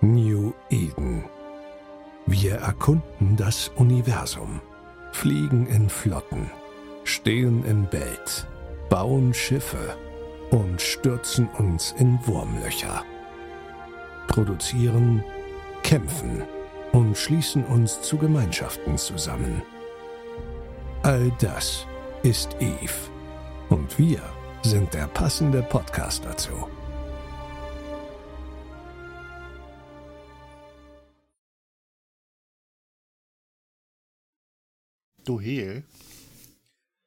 New Eden. Wir erkunden das Universum, fliegen in Flotten, stehen in Belt, bauen Schiffe und stürzen uns in Wurmlöcher. Produzieren, kämpfen und schließen uns zu Gemeinschaften zusammen. All das ist Eve. Und wir sind der passende Podcast dazu. Du Hehl,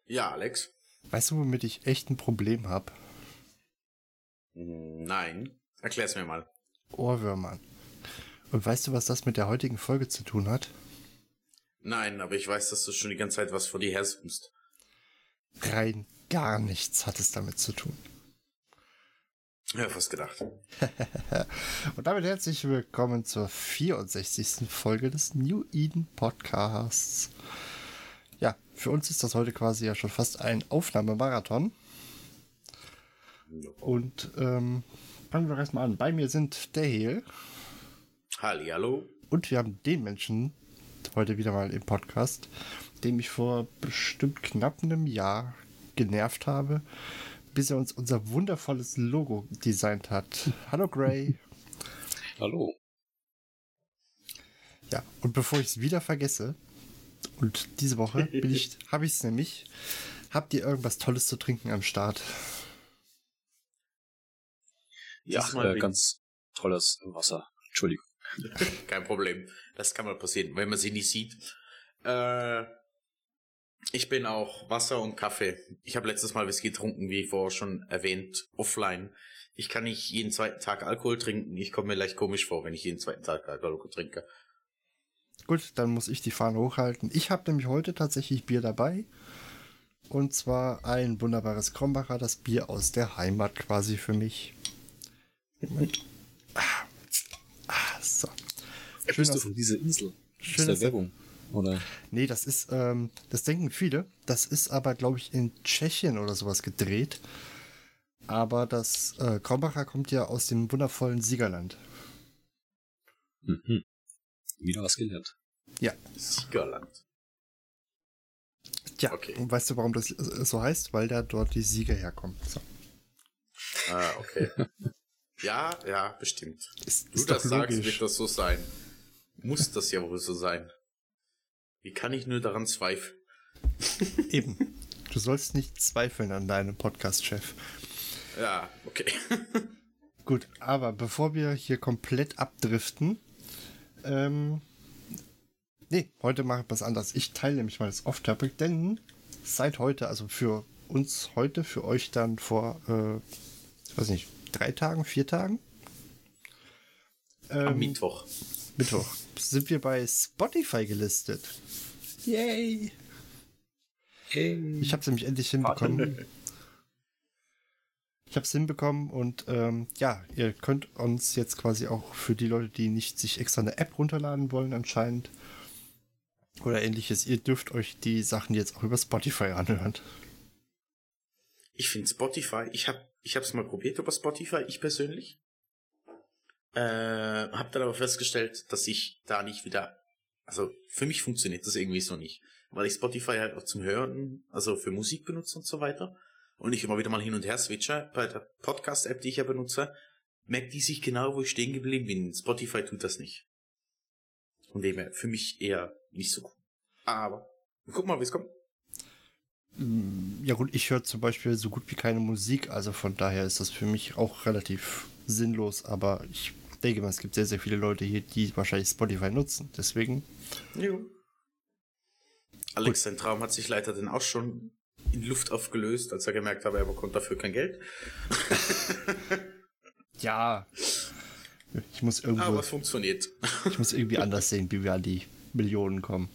Ja, Alex. weißt du, womit ich echt ein Problem habe? Hm, Nein. Erklär's mir mal. Ohrwürmern. Und weißt du, was das mit der heutigen Folge zu tun hat? Nein, aber ich weiß, dass du schon die ganze Zeit was vor dir her summst. Rein gar nichts hat es damit zu tun. Ja, fast gedacht. Und damit herzlich willkommen zur 64. Folge des New Eden Podcasts. Ja, für uns ist das heute quasi ja schon fast ein Aufnahmemarathon. Und ähm, fangen wir doch erstmal an. Bei mir sind der Hehl Hallihallo. und wir haben den Menschen heute wieder mal im Podcast, dem ich vor bestimmt knapp einem Jahr genervt habe, bis er uns unser wundervolles Logo designt hat. Hallo Gray. Hallo. Ja, und bevor ich es wieder vergesse, und diese Woche bin ich, habe ich es nämlich, habt ihr irgendwas Tolles zu trinken am Start? Ja, äh, ganz tolles Wasser. Entschuldigung. Kein Problem. Das kann mal passieren, wenn man sie nicht sieht. Äh, ich bin auch Wasser und Kaffee. Ich habe letztes Mal Whisky getrunken, wie vorher schon erwähnt, offline. Ich kann nicht jeden zweiten Tag Alkohol trinken. Ich komme mir leicht komisch vor, wenn ich jeden zweiten Tag Alkohol trinke. Gut, dann muss ich die Fahne hochhalten. Ich habe nämlich heute tatsächlich Bier dabei. Und zwar ein wunderbares Krombacher, das Bier aus der Heimat quasi für mich. Moment. Ah, ah, so. Schön, Bist du von dieser Insel? Schön, der Werbung. Oder? Nee, das ist, ähm, das denken viele. Das ist aber, glaube ich, in Tschechien oder sowas gedreht. Aber das äh, Krombacher kommt ja aus dem wundervollen Siegerland. Mhm. Wieder was gelernt. Ja. Siegerland. Tja, Okay. und weißt du, warum das äh, so heißt? Weil da dort die Sieger herkommen. So. Ah, okay. ja, ja, bestimmt. Ist, Du ist das sagst, logisch. wird das so sein. Muss das ja wohl so sein. Wie kann ich nur daran zweifeln? Eben. Du sollst nicht zweifeln an deinem Podcast-Chef. Ja, okay. Gut, aber bevor wir hier komplett abdriften, ähm, nee, heute mache ich was anderes. Ich teile nämlich mal das Off-Topic, denn seit heute, also für uns heute, für euch dann vor, äh, ich weiß nicht, drei Tagen, vier Tagen? Am Ähm, Mittwoch. Mittwoch sind wir bei Spotify gelistet. Yay! Ich habe es nämlich endlich hinbekommen. Ich habe es hinbekommen und ähm, ja, ihr könnt uns jetzt quasi auch für die Leute, die nicht sich extra eine App runterladen wollen anscheinend oder ähnliches, ihr dürft euch die Sachen jetzt auch über Spotify anhören. Ich finde Spotify, ich habe ich hab's mal probiert über Spotify, ich persönlich. Äh, hab dann aber festgestellt, dass ich da nicht wieder, also für mich funktioniert das irgendwie so nicht, weil ich Spotify halt auch zum Hören, also für Musik benutze und so weiter und ich immer wieder mal hin und her switche bei der Podcast-App, die ich ja benutze, merkt die sich genau, wo ich stehen geblieben bin. Spotify tut das nicht. Von dem her, für mich eher nicht so cool. Aber, guck mal, wie es kommt. Mm, Ja gut, ich höre zum Beispiel so gut wie keine Musik, also von daher ist das für mich auch relativ sinnlos, aber ich denke mal, es gibt sehr, sehr viele Leute hier, die wahrscheinlich Spotify nutzen. Deswegen, Jo. Alex, sein Traum hat sich leider dann auch schon in Luft aufgelöst, als er gemerkt hat, er bekommt dafür kein Geld. ja, ich muss irgendwo, Aber es funktioniert. ich muss irgendwie anders sehen, wie wir an die Millionen kommen.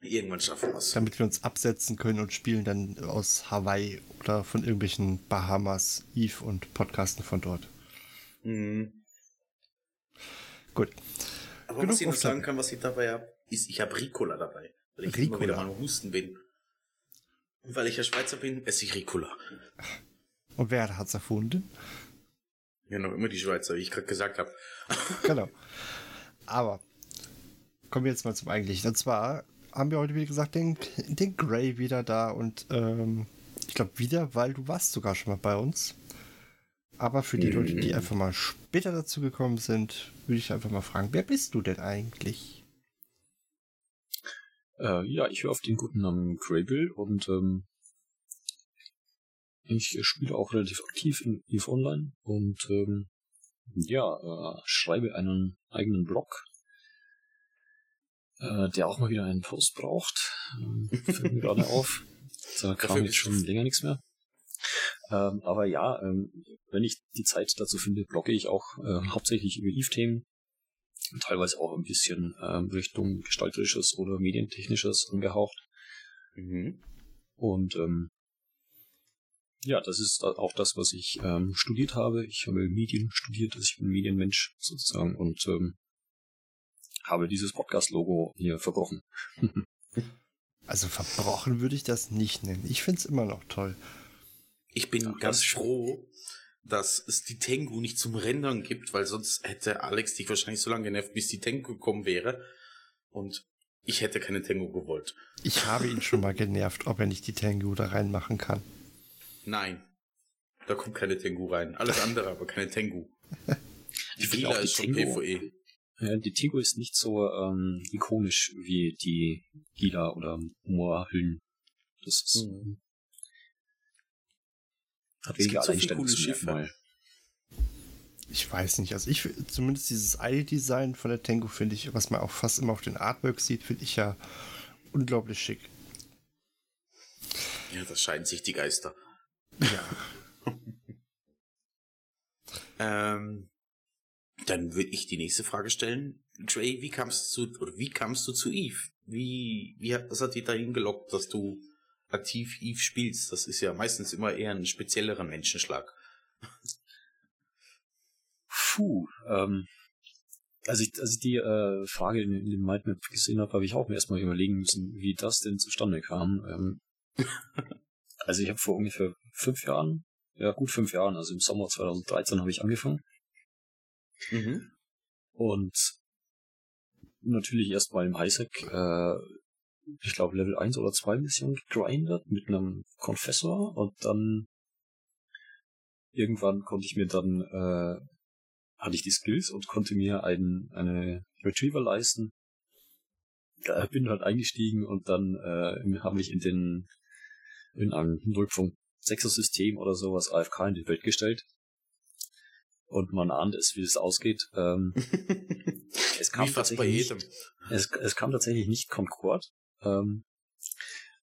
Irgendwann schaffen wir es. damit wir uns absetzen können und spielen dann aus Hawaii oder von irgendwelchen Bahamas, Eve und Podcasten von dort. Mhm. Gut. Aber Genug was ich noch sagen kann, was ich dabei habe, ist, ich habe Ricola dabei. Weil ich immer Ricola? wieder mal am Husten bin. Weil ich ja Schweizer bin, esse ich Ricola. Und wer hat's erfunden? Ja, noch immer die Schweizer, wie ich gerade gesagt habe. genau. Aber kommen wir jetzt mal zum Eigentlichen. Und zwar haben wir heute, wie gesagt, den, den Gray wieder da und ähm, ich glaube wieder, weil du warst sogar schon mal bei uns. Aber für die Leute, die einfach mal später dazu gekommen sind, würde ich einfach mal fragen, wer bist du denn eigentlich? Äh, ja, ich höre auf den guten Namen Grable und ähm, ich spiele auch relativ aktiv in EVE Online und ähm, ja, äh, schreibe einen eigenen Blog, äh, der auch mal wieder einen Post braucht. Ähm, fällt mir gerade auf. Da kam jetzt schon länger nichts mehr. Ähm, aber ja, ähm, wenn ich die Zeit dazu finde, blogge ich auch äh, hauptsächlich über Eve-Themen, teilweise auch ein bisschen ähm, Richtung gestalterisches oder medientechnisches angehaucht. Mhm. Und ähm, ja, das ist auch das, was ich ähm, studiert habe. Ich habe Medien studiert, also ich bin Medienmensch sozusagen und ähm, habe dieses Podcast-Logo hier verbrochen. also verbrochen würde ich das nicht nennen. Ich finde es immer noch toll. Ich bin Ach, ganz froh, dass es die Tengu nicht zum Rendern gibt, weil sonst hätte Alex dich wahrscheinlich so lange genervt, bis die Tengu gekommen wäre. Und ich hätte keine Tengu gewollt. Ich habe ihn schon mal genervt, ob er nicht die Tengu da reinmachen kann. Nein. Da kommt keine Tengu rein. Alles andere, aber keine Tengu. Die Fehler ist schon Tengu, PvE. Ja, die Tengu ist nicht so ähm, ikonisch wie die Gila oder Moa-Hüllen. Das ist, mhm. Hat weniger so Alleinstellungsmerkmal. Ich weiß nicht, also ich zumindest dieses Eye-Design von der Tengu finde ich, was man auch fast immer auf den Artworks sieht, finde ich ja unglaublich schick. Ja, das scheiden sich die Geister. Ja. ähm, dann würde ich die nächste Frage stellen. Trey, wie kamst du oder wie kamst du zu Eve? Wie, wie hat, was hat dich dahin gelockt, dass du aktiv Eve spielst? Das ist ja meistens immer eher ein speziellerer Menschenschlag. Puh, ähm, als ich, als ich die äh, Frage in, in dem Mindmap gesehen habe, habe ich auch mir erstmal überlegen müssen, wie das denn zustande kam. Ähm, also ich habe vor ungefähr fünf Jahren, ja gut fünf Jahren, also im Sommer 2013 habe ich angefangen. Mhm. Und natürlich erstmal im Highsec, äh, ich glaube Level 1 oder 2 Mission gegrindet mit einem Confessor und dann irgendwann konnte ich mir dann, äh, hatte ich die Skills und konnte mir einen, eine Retriever leisten. Da bin halt eingestiegen und dann äh, habe ich in den in einem 0.6er System oder sowas AFK in die Welt gestellt. Und man ahnt es, wie es ausgeht. Ähm, es kam tatsächlich Nicht, es, es kam tatsächlich nicht Concord. Ähm,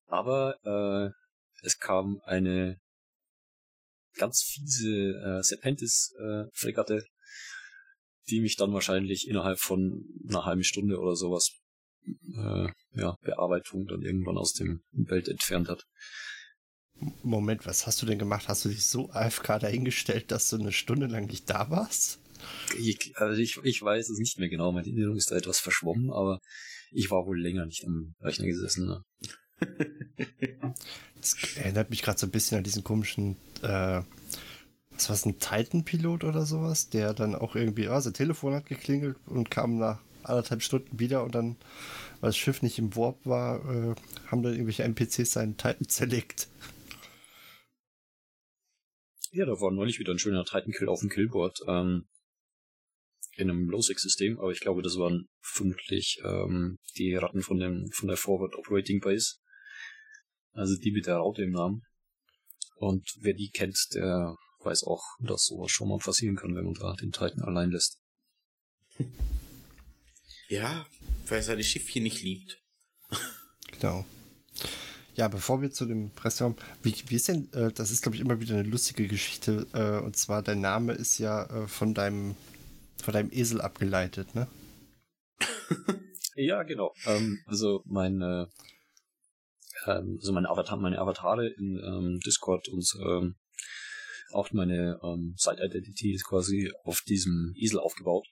aber äh, es kam eine ganz fiese äh, Serpentis-Fregatte, äh, die mich dann wahrscheinlich innerhalb von einer halben Stunde oder sowas äh, ja, Bearbeitung dann irgendwann aus dem Welt entfernt hat. Moment, was hast du denn gemacht? Hast du dich so AFK dahingestellt, dass du eine Stunde lang nicht da warst? Ich, also ich, ich weiß es nicht mehr genau, meine Erinnerung ist da etwas verschwommen, aber ich war wohl länger nicht am Rechner gesessen. Ne? Das erinnert mich gerade so ein bisschen an diesen komischen, äh, was war es, ein Titan-Pilot oder sowas, der dann auch irgendwie, ah, sein Telefon hat geklingelt und kam nach anderthalb Stunden wieder und dann, weil das Schiff nicht im Warp war, äh, haben dann irgendwelche NPCs seinen Titan zerlegt. Ja, da war neulich wieder ein schöner Titan-Kill auf dem Killboard. Ähm, in einem Low-Six-System, aber ich glaube, das waren vermutlich ähm, die Ratten von dem von der Forward Operating Base. Also die mit der Raute im Namen. Und wer die kennt, der weiß auch, dass sowas schon mal passieren kann, wenn man da den Titan allein lässt. Ja, weil er seine Schiffchen nicht liebt. Genau. Ja, bevor wir zu dem Presseraum, wie, wie ist denn, äh, das ist glaube ich immer wieder eine lustige Geschichte, äh, und zwar dein Name ist ja äh, von deinem, von deinem Esel abgeleitet, ne? ja, genau. Ähm, also meine, ähm, also meine Avatar, meine Avatare in ähm, Discord und ähm, auch meine ähm, Site Identity ist quasi auf diesem Esel aufgebaut.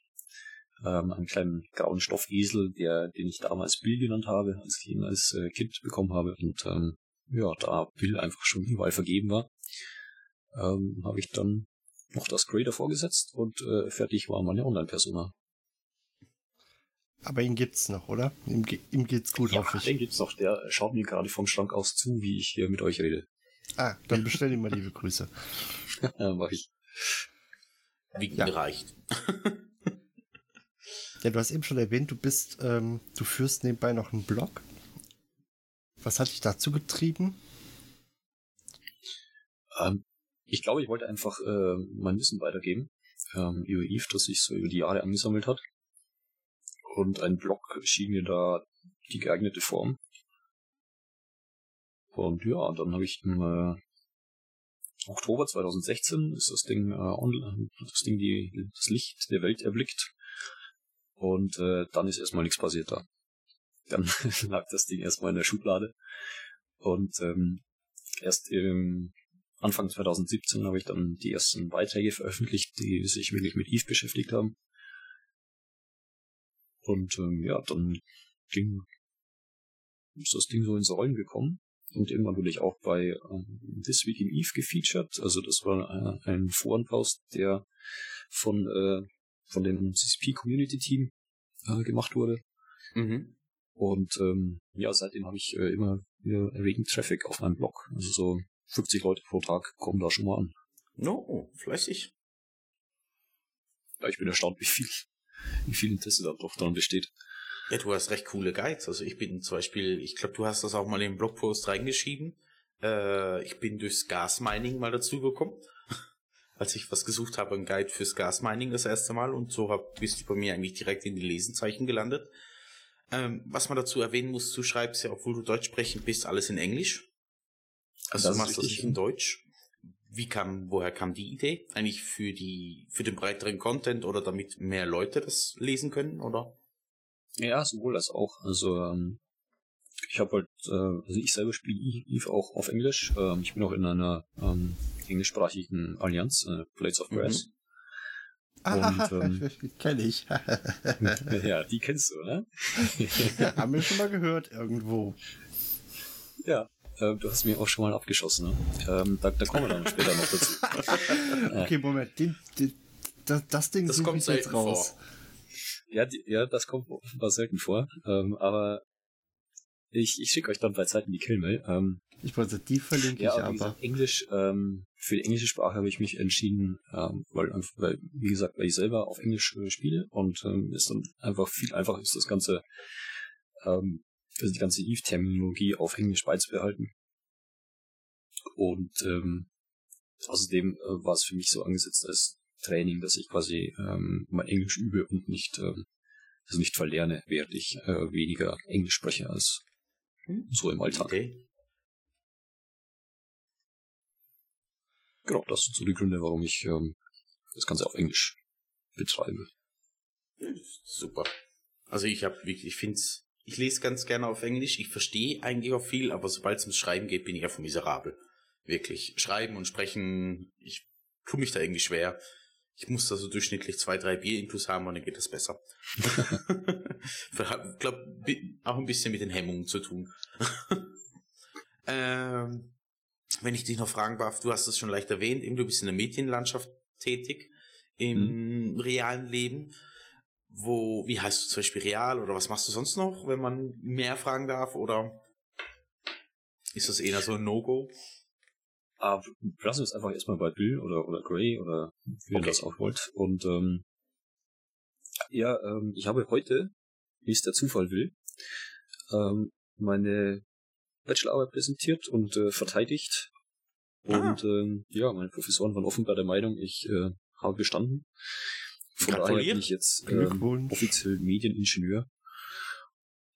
Ähm, einen kleinen grauen Stoffesel, der, den ich damals Bill genannt habe, als ich ihn als äh, Kind bekommen habe. Und ähm, ja, da Bill einfach schon überall vergeben war, ähm, habe ich dann noch das Grey davor gesetzt und äh, fertig war meine Online-Persona. Aber ihn gibt's noch, oder? Ihm, ihm geht's gut, ja, hoffe ich. den gibt's noch. Der schaut mir gerade vom Schrank aus zu, wie ich hier mit euch rede. Ah, dann bestell ihm mal liebe Grüße. ja, mach ich. Wie ja. gereicht. ja, du hast eben schon erwähnt, du bist, ähm, du führst nebenbei noch einen Blog. Was hat dich dazu getrieben? Ähm, ich glaube, ich wollte einfach äh, mein Wissen weitergeben ähm, über Eve, das sich so über die Jahre angesammelt hat. Und ein Blog schien mir da die geeignete Form. Und ja, dann habe ich im äh, Oktober 2016 ist das Ding äh, online, das Ding die das Licht der Welt erblickt. Und äh, dann ist erstmal nichts passiert da. Dann lag das Ding erstmal in der Schublade. Und ähm, erst im Anfang 2017 habe ich dann die ersten Beiträge veröffentlicht, die sich wirklich mit Eve beschäftigt haben. Und ähm, ja, dann ging ist das Ding so ins Rollen gekommen. Und irgendwann wurde ich auch bei ähm, This Week in Eve gefeatured. Also das war äh, ein Forenpost, der von, äh, von dem CCP Community Team äh, gemacht wurde. Mhm. Und ähm, ja, seitdem habe ich äh, immer wieder erregend Traffic auf meinem Blog. Also so 50 Leute pro Tag kommen da schon mal an. No, fleißig. Ja, ich bin erstaunt, wie viel, wie viel Interesse da doch dran besteht. Ja, du hast recht coole Guides. Also ich bin zum Beispiel, ich glaube, du hast das auch mal in den Blogpost reingeschrieben. Äh, ich bin durchs Gasmining mal dazu gekommen. Als ich was gesucht habe, ein Guide fürs Gasmining das erste Mal und so hab, bist du bei mir eigentlich direkt in die Lesenzeichen gelandet. Ähm, was man dazu erwähnen muss, du schreibst ja, obwohl du Deutsch sprechen bist, alles in Englisch. Also das du machst das nicht in Deutsch. Wie kam, woher kam die Idee? Eigentlich für die, für den breiteren Content oder damit mehr Leute das lesen können, oder? Ja, sowohl als auch. Also ähm, ich habe halt, äh, also ich selber spiele Eve auch auf Englisch. Ähm, ich bin auch in einer ähm, englischsprachigen Allianz, äh, Blades of Grass. Mhm. Und, ähm, kenne ich. ja, die kennst du, ne? Haben wir schon mal gehört irgendwo. Ja, äh, du hast mir auch schon mal abgeschossen, ne? Ähm, da, da kommen wir dann später noch dazu. okay, Moment, den, den, das, das Ding das kommt jetzt raus. Vor. Ja, die, ja, das kommt offenbar selten vor. Ähm, aber ich, ich schicke euch dann bei Zeiten die Killmail. Ähm, ich wollte die verlinken ja, ich aber. Gesagt, Englisch, ähm, für die englische Sprache habe ich mich entschieden, ähm, weil, weil, wie gesagt, weil ich selber auf Englisch äh, spiele und ähm, ist dann einfach viel einfacher ist das Ganze, ähm, also die ganze Eve-Terminologie auf Englisch beizubehalten. Und ähm, außerdem äh, war es für mich so angesetzt als Training, dass ich quasi ähm, mein Englisch übe und nicht ähm, also nicht verlerne, während ich äh, weniger Englisch spreche als so im Alltag. Okay. Genau, das sind so die Gründe, warum ich ähm, das Ganze auf Englisch betreibe. Super. Also ich habe wirklich, ich finde ich lese ganz gerne auf Englisch, ich verstehe eigentlich auch viel, aber sobald es ums Schreiben geht, bin ich einfach miserabel. Wirklich. Schreiben und sprechen, ich tue mich da irgendwie schwer. Ich muss da so durchschnittlich zwei, drei Bier-Intus haben und dann geht das besser. ich glaube, auch ein bisschen mit den Hemmungen zu tun. ähm, wenn ich dich noch fragen darf, du hast es schon leicht erwähnt, eben du bist in der Medienlandschaft tätig, im mhm. realen Leben. Wo, wie heißt du zum Beispiel real oder was machst du sonst noch, wenn man mehr fragen darf oder ist das eher so ein No-Go? Ah, lassen wir es einfach erstmal bei Bill oder, oder Gray oder wie okay. ihr das auch wollt. Und ähm, ja, ähm, ich habe heute, wie es der Zufall will, ähm, meine Bachelorarbeit präsentiert und äh, verteidigt. Ah. Und ähm, ja, meine Professoren waren offenbar der Meinung, ich äh, habe bestanden. Von daher bin ich jetzt ähm, offiziell Medieningenieur.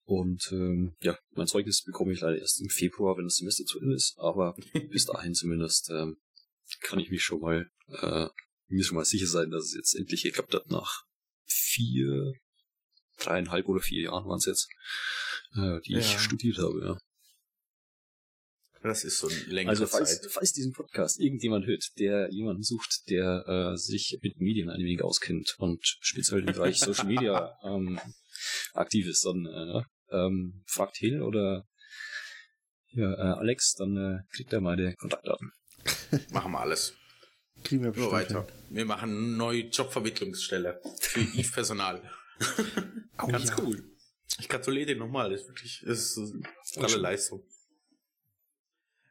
Und ähm, ja, mein Zeugnis bekomme ich leider erst im Februar, wenn das Semester zu Ende ist, aber bis dahin zumindest ähm, kann ich mich schon mal äh, mir schon mal sicher sein, dass es jetzt endlich geklappt hat nach vier, dreieinhalb oder vier Jahren waren es jetzt, äh, die ja. ich studiert habe, ja. Das ist so ein längere Also falls, Zeit. falls diesen Podcast irgendjemand hört, der jemanden sucht, der äh, sich mit Medien ein wenig auskennt und speziell im Bereich Social Media ähm, aktiv ist, dann äh, ähm, fragt Hill oder ja, äh, Alex, dann äh, kriegt er meine Kontaktdaten. Machen wir alles. Kriegen wir bestimmt weiter. hin. Wir machen eine neue Jobvermittlungsstelle für Eve-Personal. Oh, Ganz ja. cool. Ich gratuliere dir nochmal. Das ist wirklich, das ist eine tolle. Leistung.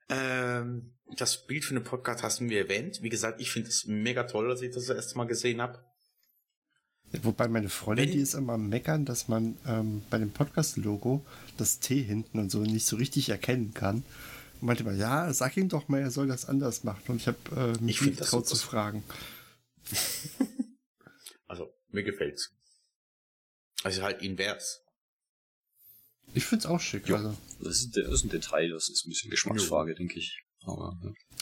Ähm, das Bild für den Podcast hast wir erwähnt. Wie gesagt, ich finde es mega toll, als ich das, das erste Mal gesehen habe. Wobei meine Freundin, Wenn- die ist immer am meckern, dass man ähm, bei dem Podcast-Logo das T hinten und so nicht so richtig erkennen kann. Und meinte mal, ja, sag ihm doch mal, er soll das anders machen. Und ich habe äh, mich nicht getraut zu fragen. Also, mir gefällt's. Also halt invers. Ich find's auch schick. Ja. Also, Das ist, das ist ein Detail, das ist ein bisschen Geschmacksfrage, denke ich. Aber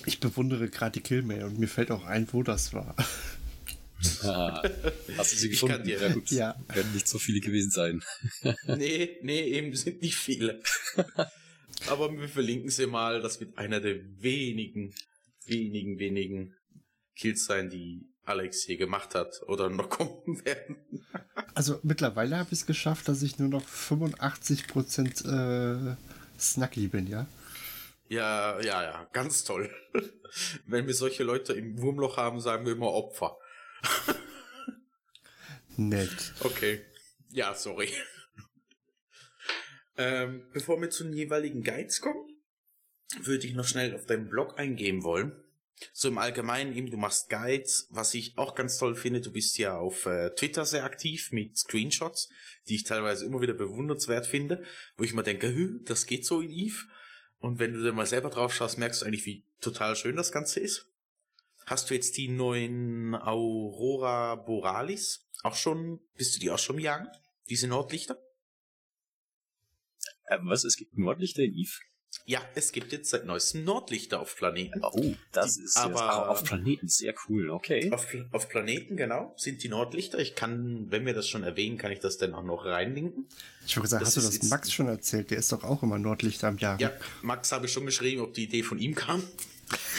ich bewundere gerade die Killmail und mir fällt auch ein, wo das war. ja. hast du sie Ich gefunden? kann dir- ja, gut. Ja. Werden nicht so viele gewesen sein. nee, nee, eben sind nicht viele. Aber wir verlinken sie mal. Das wird einer der wenigen, wenigen, wenigen Kills sein, die Alex hier gemacht hat oder noch kommen werden. Also mittlerweile habe ich es geschafft, dass ich nur noch 85% äh, Snacky bin, ja? Ja, ja, ja, ganz toll. Wenn wir solche Leute im Wurmloch haben, sagen wir immer Opfer. Nett. Okay. Ja, sorry. ähm, bevor wir zu den jeweiligen Guides kommen, würde ich noch schnell auf deinen Blog eingehen wollen. So im Allgemeinen eben, du machst Guides, was ich auch ganz toll finde, du bist ja auf äh, Twitter sehr aktiv mit Screenshots, die ich teilweise immer wieder bewundernswert finde, wo ich mal denke, das geht so in Eve. Und wenn du dann mal selber drauf schaust, merkst du eigentlich, wie total schön das Ganze ist. Hast du jetzt die neuen Aurora Borealis auch schon, bist du die auch schon jagen? Diese Nordlichter? Ähm, was? Es gibt Nordlichter in Eve? Ja, es gibt jetzt seit neuestem Nordlichter auf Planeten. Oh, das Die- ist aber- auf Planeten sehr cool, okay. Auf, auf Planeten, genau, sind die Nordlichter. Ich kann, wenn wir das schon erwähnen, kann ich das dann auch noch reinlinken. Ich habe gesagt, Das hast du das Max schon erzählt? Der ist doch auch immer Nordlichter am Jagen. Ja, Max habe ich schon geschrieben, ob die Idee von ihm kam.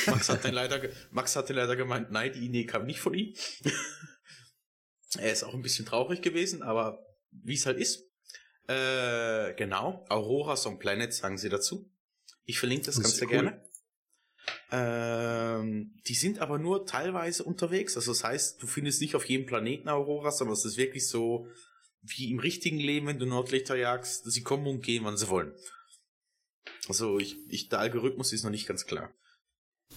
Max hat dann leider, Max hatte leider gemeint, nein, die Idee kam nicht von ihm. er ist auch ein bisschen traurig gewesen, aber wie es halt ist. Äh, genau, Auroras on Planet sagen sie dazu. Ich verlinke das Das Ganze cool. gerne. Ähm, die sind aber nur teilweise unterwegs. Also das heißt, du findest nicht auf jedem Planeten Auroras, sondern es ist wirklich so wie im richtigen Leben, wenn du Nordlichter jagst. Sie kommen und gehen, wann sie wollen. Also ich, ich, der Algorithmus ist noch nicht ganz klar.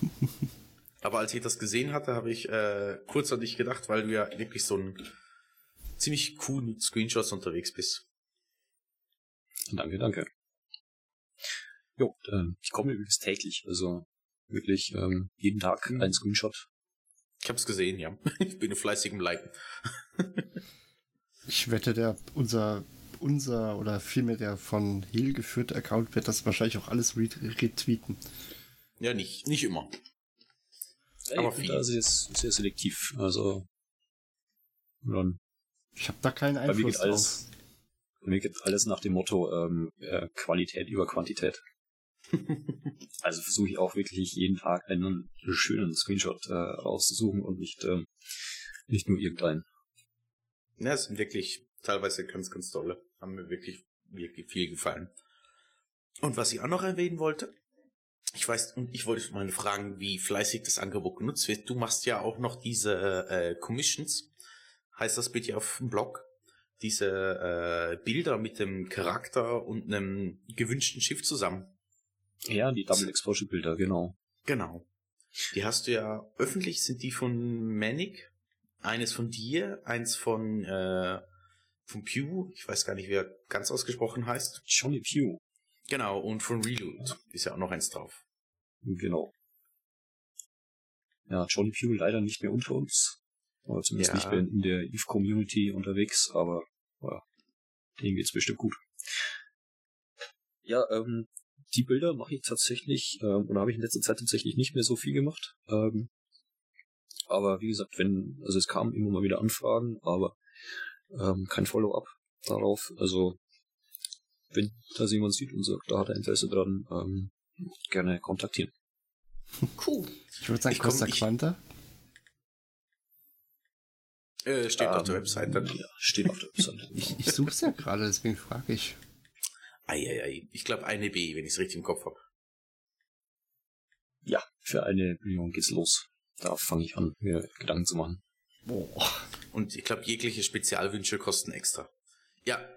Aber als ich das gesehen hatte, habe ich äh, kurz an dich gedacht, weil du ja wirklich so ein ziemlich cool mit Screenshots unterwegs bist. Danke, danke. Jo, ähm, ich komme übrigens täglich, also wirklich ähm, jeden Tag Mhm. ein Screenshot. Ich habe es gesehen, ja. Ich bin fleißig im Liken. Ich wette, der, unser, unser oder vielmehr der von Heal geführte Account wird das wahrscheinlich auch alles re retweeten. Ja, nicht, nicht immer. Ey, Aber viel. Das ist sehr selektiv, also dann, Ich habe da keinen bei mir Einfluss geht drauf. alles, bei mir geht alles nach dem Motto ähm, äh, Qualität über Quantität. Also versuche ich auch wirklich jeden Tag einen schönen Screenshot äh, rauszusuchen und nicht ähm, nicht nur irgendeinen. Ja, es sind wirklich teilweise ganz, ganz tolle. Haben mir wirklich, wirklich viel gefallen. Und was ich auch noch erwähnen wollte, ich weiß, und ich wollte mal fragen, wie fleißig das Angebot genutzt wird. Du machst ja auch noch diese äh, Commissions, heißt das bitte auf dem Blog, diese äh, Bilder mit dem Charakter und einem gewünschten Schiff zusammen. Ja, die Double Exposure Bilder, genau. Genau. Die hast du ja öffentlich, sind die von Manic, eines von dir, eins von äh, von Pew, ich weiß gar nicht, wie er ganz ausgesprochen heißt. Johnny Pugh, Genau, und von Reload ist ja auch noch eins drauf. genau. Ja, Johnny Pugh leider nicht mehr unter uns. Oder zumindest Ja. nicht mehr in der Eve Community unterwegs, aber ja, denen geht's bestimmt gut. Ja, ähm, die Bilder mache ich tatsächlich, ähm, oder habe ich in letzter Zeit tatsächlich nicht mehr so viel gemacht. Ähm, aber wie gesagt, wenn, also es kamen immer mal wieder Anfragen, aber ähm, kein Follow-up darauf. Also wenn das jemand sieht und sagt, da hat er Interesse dran, ähm, gerne kontaktieren. Cool. Ich würde sagen, Ich Costa Quanta. Äh, steht auf der Ähm, Website dann. Ja, steht auf der Website. Ich, ich suche es ja gerade, deswegen frage ich. Eieiei. Ich glaube eine B, wenn ich es richtig im Kopf habe. Ja, für eine Million geht's los. da fange ich an, mir Gedanken zu machen. Boah. Und ich glaube, jegliche Spezialwünsche kosten extra. Ja,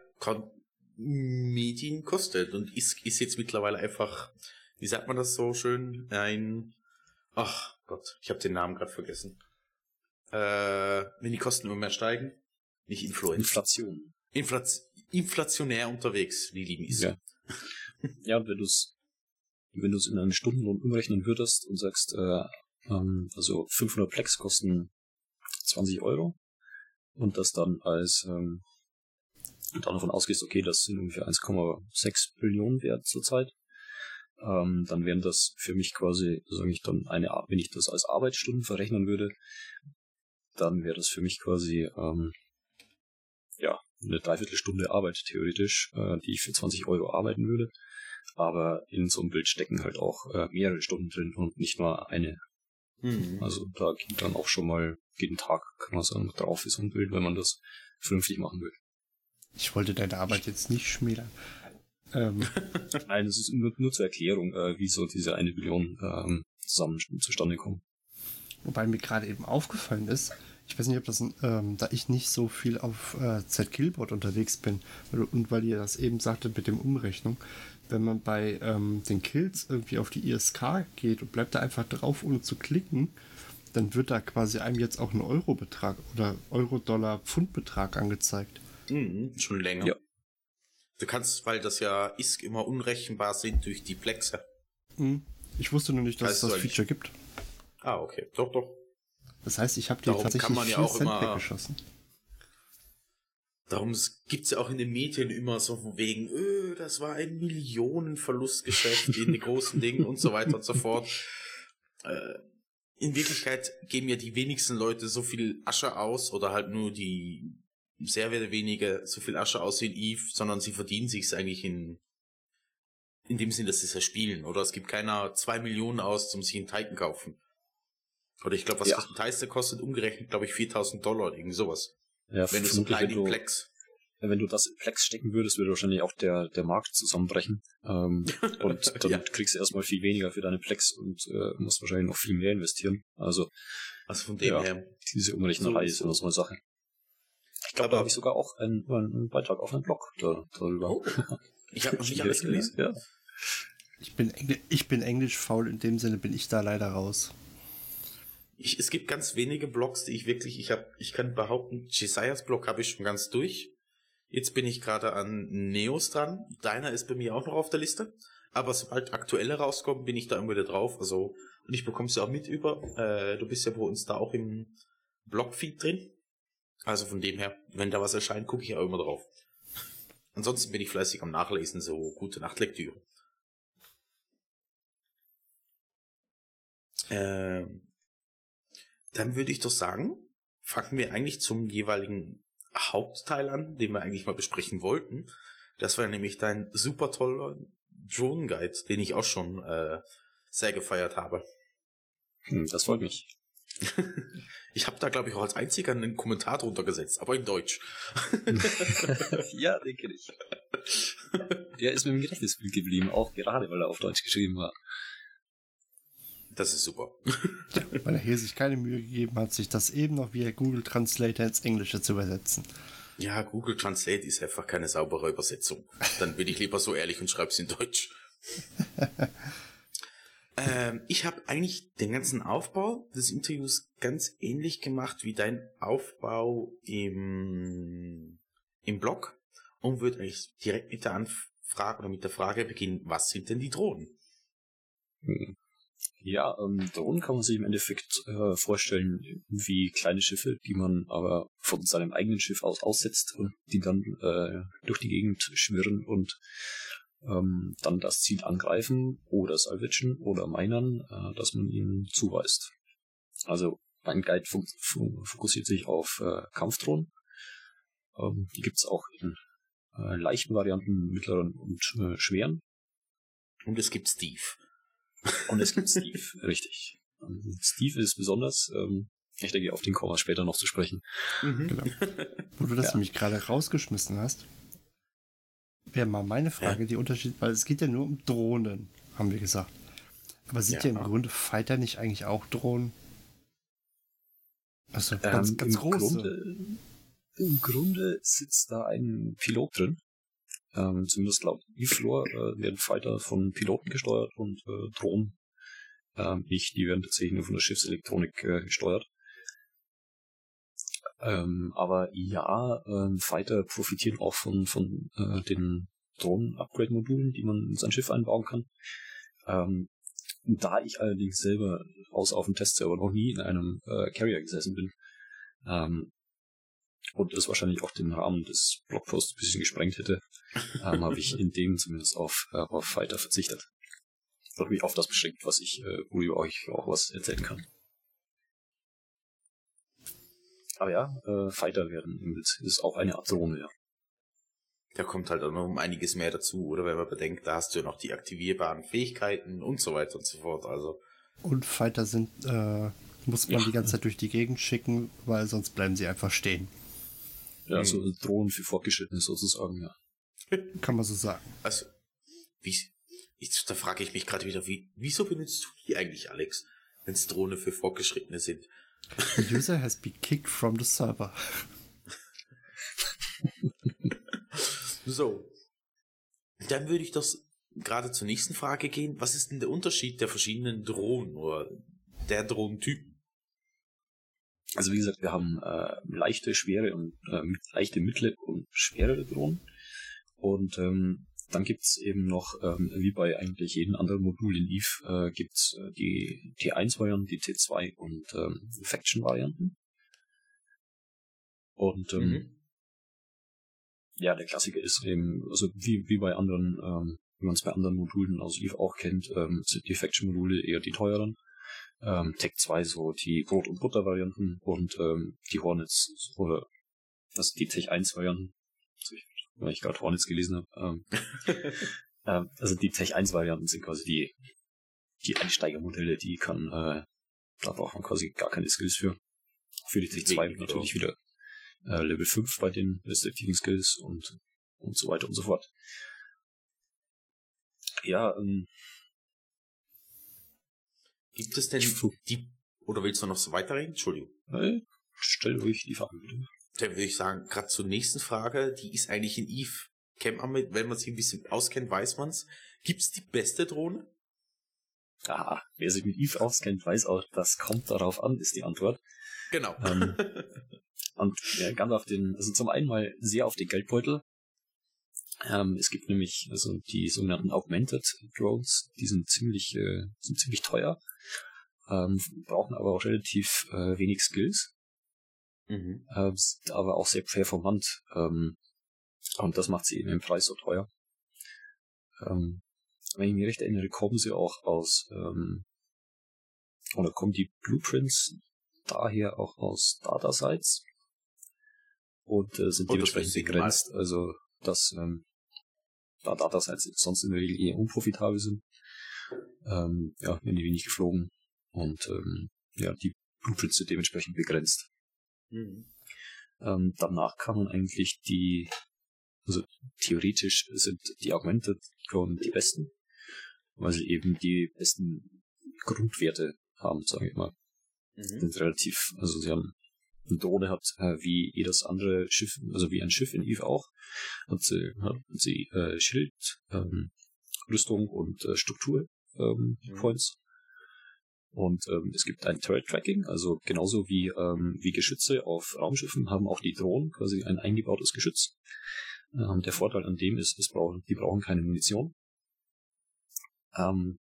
Medien kostet und ist, ist jetzt mittlerweile einfach, wie sagt man das so schön, ein, ach Gott, ich habe den Namen gerade vergessen. Äh, wenn die Kosten immer mehr steigen, nicht Influenz. Inflation. Inflation inflationär unterwegs, die lieben ist. Ja. ja, und wenn du es wenn du es in einen Stundenlohn umrechnen würdest und sagst, äh, ähm, also 500 Plex kosten 20 Euro und das dann als ähm, und dann davon ausgehst, okay, das sind ungefähr 1,6 Billionen wert zurzeit, ähm, dann wären das für mich quasi, sage ich dann, eine wenn ich das als Arbeitsstunden verrechnen würde, dann wäre das für mich quasi ähm, ja eine Dreiviertelstunde Arbeit theoretisch, äh, die ich für 20 Euro arbeiten würde. Aber in so einem Bild stecken halt auch äh, mehrere Stunden drin und nicht nur eine. Mhm. Also da geht dann auch schon mal jeden Tag, kann man sagen, drauf für so ein Bild, wenn man das vernünftig machen will. Ich wollte deine Arbeit jetzt nicht schmälern. Ähm. Nein, es ist nur, nur zur Erklärung, äh, wie so diese eine Billion ähm, zusammen zustande kommen. Wobei mir gerade eben aufgefallen ist, ich weiß nicht, ob das, ähm, da ich nicht so viel auf äh, Z-Killboard unterwegs bin und weil ihr das eben sagte mit dem Umrechnung, wenn man bei ähm, den Kills irgendwie auf die ISK geht und bleibt da einfach drauf, ohne zu klicken, dann wird da quasi einem jetzt auch ein Euro-Betrag oder Euro-Dollar-Pfund-Betrag angezeigt. Mhm, schon länger. Ja. Du kannst, weil das ja ISK immer unrechenbar sind durch die Plexe. Mhm. Ich wusste nur nicht, dass es das Feature gibt. Ah, okay. Doch, doch. Das heißt, ich habe dir tatsächlich kann man ja auch Cent immer, weggeschossen. Darum gibt es ja auch in den Medien immer so von wegen, öh, das war ein Millionenverlustgeschäft in den großen Dingen und so weiter und so fort. Äh, in Wirklichkeit geben ja die wenigsten Leute so viel Asche aus oder halt nur die sehr, sehr wenige so viel Asche aus in Eve, sondern sie verdienen sich eigentlich in, in dem Sinn, dass sie es ja spielen. Oder es gibt keiner zwei Millionen aus, um sich einen Titan kaufen. Oder ich glaube, was ja. kostet Teiste kostet umgerechnet, glaube ich, 4000 Dollar oder irgend sowas. Ja, wenn du so klein in Plex. Wenn du das in Plex stecken würdest, würde wahrscheinlich auch der, der Markt zusammenbrechen. Ähm, und dann ja. kriegst du erstmal viel weniger für deine Plex und äh, musst wahrscheinlich noch viel mehr investieren. Also, also von dem ja, her. Diese Umrechnerei so, ist immer so eine Sache. Ich glaube, da habe ich sogar auch einen, einen Beitrag auf einem Blog da, darüber. Oh, ich habe noch nicht alles gelesen. Ja. Ich bin, Engl ich bin englisch faul, in dem Sinne bin ich da leider raus ich, es gibt ganz wenige Blogs, die ich wirklich, ich habe, ich kann behaupten, Jesias Blog habe ich schon ganz durch. Jetzt bin ich gerade an Neos dran. Deiner ist bei mir auch noch auf der Liste. Aber sobald aktuelle rauskommen, bin ich da immer wieder drauf. Also, und ich bekomme sie auch mit über. Äh, du bist ja bei uns da auch im Blogfeed drin. Also von dem her, wenn da was erscheint, gucke ich auch immer drauf. Ansonsten bin ich fleißig am Nachlesen, so gute Nachtlektüre. Ähm, dann würde ich doch sagen, fangen wir eigentlich zum jeweiligen Hauptteil an, den wir eigentlich mal besprechen wollten. Das war nämlich dein super toller Drone Guide, den ich auch schon äh, sehr gefeiert habe. Hm, das freut mich. ich habe da, glaube ich, auch als einziger einen Kommentar drunter gesetzt, aber in Deutsch. ja, denke ich. Der ist mir im Gedächtnisbild geblieben, auch gerade, weil er auf Deutsch geschrieben war. Das ist super. weil er hier sich keine Mühe gegeben hat, sich das eben noch via Google Translator ins Englische zu übersetzen. Ja, Google Translate ist einfach keine saubere Übersetzung. Dann bin ich lieber so ehrlich und schreibe es in Deutsch. ähm, ich habe eigentlich den ganzen Aufbau des Interviews ganz ähnlich gemacht wie dein Aufbau im, im Blog und würde eigentlich direkt mit der Anfrage oder mit der Frage beginnen, was sind denn die Drohnen? Hm. Ja, ähm, Drohnen kann man sich im Endeffekt äh, vorstellen wie kleine Schiffe, die man aber von seinem eigenen Schiff aus aussetzt und die dann äh, durch die Gegend schwirren und ähm, dann das Ziel angreifen oder salvischen oder minern, äh, dass man ihnen zuweist. Also mein Guide fokussiert sich auf äh, Kampfdrohnen. Ähm, die gibt's auch in äh, leichten Varianten, mittleren und äh, schweren. Und es gibt Steve. Und es gibt Steve, richtig. Steve ist besonders, ähm, ich denke, auf den kommen wir später noch zu sprechen. Mhm. Genau. Wo du das ja. nämlich gerade rausgeschmissen hast, wäre mal meine Frage, ja. die Unterschied, weil es geht ja nur um Drohnen, haben wir gesagt. Aber sind ja, ja im Grunde Fighter nicht eigentlich auch Drohnen? Also ganz, Ähm, ganz im große. Grunde, Im Grunde sitzt da ein Pilot drin. Ähm, zumindest laut E-Floor äh, werden Fighter von Piloten gesteuert und äh, Drohnen ähm, nicht. Die werden tatsächlich nur von der Schiffselektronik äh, gesteuert. Ähm, aber ja, ähm, Fighter profitieren auch von, von äh, den Drohnen-Upgrade-Modulen, die man in sein Schiff einbauen kann. Ähm, da ich allerdings selber außer auf dem Testserver noch nie in einem äh, Carrier gesessen bin, ähm, und das wahrscheinlich auch den Rahmen des Blogposts ein bisschen gesprengt hätte, ähm, habe ich in dem zumindest auf, äh, auf Fighter verzichtet. Und mich auf das beschränkt, was ich, äh, worüber euch auch was erzählen kann. Aber ja, äh, Fighter werden im Bild ist auch eine Art Drohne, ja. Da kommt halt auch noch um einiges mehr dazu, oder wenn man bedenkt, da hast du ja noch die aktivierbaren Fähigkeiten und so weiter und so fort. Also Und Fighter sind, äh, muss man Ja. die ganze Zeit durch die Gegend schicken, weil sonst bleiben sie einfach stehen. Ja, Hm. so Drohnen für Fortgeschrittene sozusagen, ja. Kann man so sagen. Also, wie, ich, da frage ich mich gerade wieder, wie, wieso benutzt du die eigentlich, Alex, wenn es Drohne für Fortgeschrittene sind? The user has been kicked from the server. So. Dann würde ich das gerade zur nächsten Frage gehen. Was ist denn der Unterschied der verschiedenen Drohnen oder der Drohnentypen? Also wie gesagt, wir haben äh, leichte, schwere und äh, leichte, mittlere und schwerere Drohnen. Und ähm, dann gibt's eben noch, ähm, wie bei eigentlich jedem anderen Modul in Eve, äh, gibt's äh, die T1-Varianten, die T2 und ähm, Faction-Varianten. Und ähm, Mhm. ja, der Klassiker ist eben, also wie, wie bei anderen, ähm, wie man es bei anderen Modulen aus Eve auch kennt, ähm, sind die Faction-Module eher die teuren. Ähm, Tech 2 so die Brot- und Butter-Varianten und ähm, die Hornets oder das die Tech 1-Varianten. Also ich, weil ich gerade Hornets gelesen habe. Ähm, ähm, also die Tech 1-Varianten sind quasi die, die Einsteigermodelle, die kann, äh, da braucht man quasi gar keine Skills für. Für die Tech 2 Wenig, natürlich wieder äh, Level 5 bei den restriktiven Skills und, und so weiter und so fort. Ja, ähm, Gibt es denn die, oder willst du noch so weiterreden? Entschuldigung. äh, stell ruhig die Frage bitte. Dann würde ich sagen, gerade zur nächsten Frage, die ist eigentlich in Eve. Kennt man mit, wenn man sich ein bisschen auskennt, weiß man's. Gibt's die beste Drohne? Ah, wer sich mit Eve auskennt, weiß auch, das kommt darauf an, ist die Antwort. Genau. Ähm, und ja, ganz auf den, also zum einen mal sehr auf den Geldbeutel. Ähm, es gibt nämlich also die sogenannten Augmented Drones, die sind ziemlich, äh, sind ziemlich teuer, ähm, brauchen aber auch relativ äh, wenig Skills, mhm. äh, sind aber auch sehr performant. Ähm, und das macht sie eben im Preis so teuer. Ähm, wenn ich mich recht erinnere, kommen sie auch aus, ähm, oder kommen die Blueprints daher auch aus Datasites und äh, sind das dementsprechend begrenzt. Also, dass ähm, da Datasites sonst in der Regel eher unprofitabel sind, ähm, ja, werden die wenig geflogen und ähm, ja, die Blueprints sind dementsprechend begrenzt. Mhm. Ähm, danach kann man eigentlich die, also theoretisch sind die Augmented Drone die besten, weil sie eben die besten Grundwerte haben, sage ich mal. Mhm. Sind relativ, also sie haben eine Drohne hat äh, wie jedes andere Schiff, also wie ein Schiff in Eve auch, hat sie, hat sie äh, Schild, ähm, Rüstung und äh, Struktur ähm, Mhm. Points. Und ähm, es gibt ein Turret Tracking, also genauso wie, ähm, wie Geschütze auf Raumschiffen haben auch die Drohnen quasi ein eingebautes Geschütz. Ähm, der Vorteil an dem ist, es brauchen, die brauchen keine Munition. Ähm,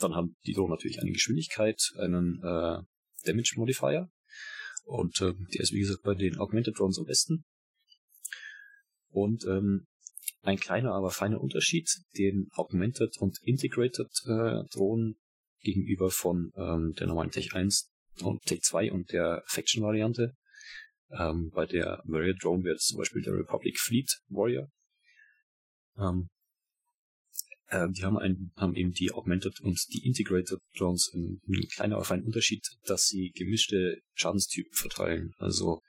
dann haben die Drohnen natürlich eine Geschwindigkeit, einen äh, Damage Modifier. Und ähm, der ist wie gesagt bei den Augmented Drones am besten. Und ähm, ein kleiner, aber feiner Unterschied, den Augmented und Integrated äh, Drohnen gegenüber von ähm, der normalen Tech 1 und Tech 2 und der Faction-Variante. Ähm, bei der Warrior Drone wäre es zum Beispiel der Republic Fleet Warrior. Ähm, äh, die haben, ein, haben eben die Augmented und die Integrated Drones ein, ein kleiner, aber feiner Unterschied, dass sie gemischte Schadenstypen verteilen. Also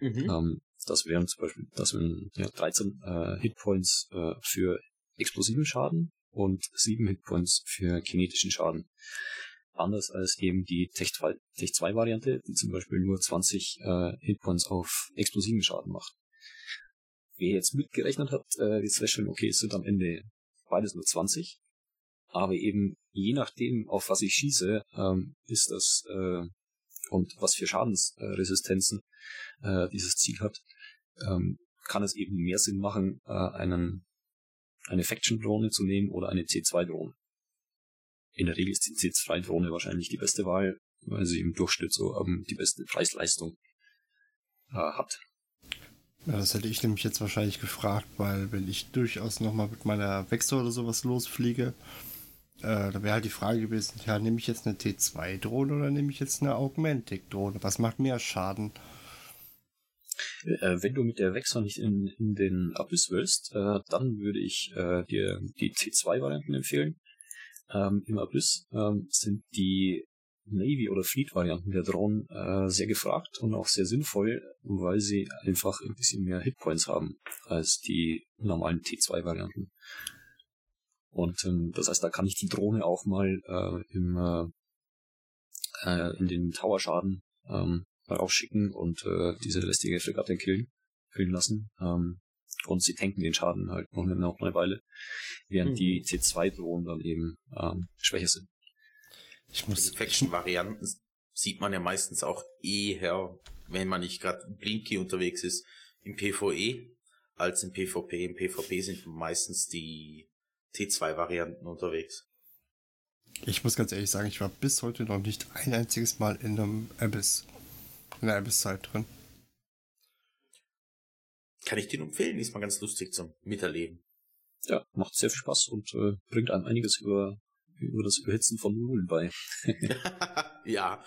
Mhm. ähm, das wären zum Beispiel, das wären ja, 13 äh, Hitpoints äh, für explosiven Schaden und 7 Hitpoints für kinetischen Schaden. Anders als eben die Tech 2, Tech 2 Variante, die zum Beispiel nur 20 äh, Hitpoints auf explosiven Schaden macht. Wer jetzt mitgerechnet hat, äh, jetzt feststellen, okay, es sind am Ende beides nur 20. Aber eben je nachdem, auf was ich schieße, ähm, ist das äh, und was für Schadensresistenzen äh, dieses Ziel hat, ähm, kann es eben mehr Sinn machen, äh, einen, eine Faction-Drohne zu nehmen oder eine C2-Drohne. In der Regel ist die C2-Drohne wahrscheinlich die beste Wahl, weil sie im Durchschnitt so ähm, die beste Preis-Leistung äh, hat. Das hätte ich nämlich jetzt wahrscheinlich gefragt, weil wenn ich durchaus nochmal mit meiner Wechsel oder sowas losfliege, äh, da wäre halt die Frage gewesen, ja, nehme ich jetzt eine T2-Drohne oder nehme ich jetzt eine Augmentic-Drohne? Was macht mehr Schaden? Äh, wenn du mit der Wechsel nicht in, in den Abyss willst, äh, dann würde ich äh, dir die T2-Varianten empfehlen. Ähm, Im Abyss ähm, sind die Navy- oder Fleet-Varianten der Drohnen äh, sehr gefragt und auch sehr sinnvoll, weil sie einfach ein bisschen mehr Hitpoints haben als die normalen T2-Varianten. Und ähm, das heißt, da kann ich die Drohne auch mal äh, im, äh, äh in den Tower-Schaden ähm, rausschicken und äh, diese lästige Fregatte killen, killen lassen. Ähm, und sie tanken den Schaden halt noch eine, noch eine Weile, während mhm. die C2-Drohnen dann eben ähm, schwächer sind. Ich muss Faction-Varianten sieht man ja meistens auch eher, wenn man nicht gerade Blinky unterwegs ist, im PvE als im PvP. Im PvP sind meistens die T2-Varianten unterwegs. Ich muss ganz ehrlich sagen, ich war bis heute noch nicht ein einziges Mal in einem Abyss in der Abyss-Zeit drin. Kann ich dir empfehlen, ist mal ganz lustig zum Miterleben. Ja, macht sehr viel Spaß und äh, bringt einem einiges über, über das Überhitzen von Modulen bei. ja.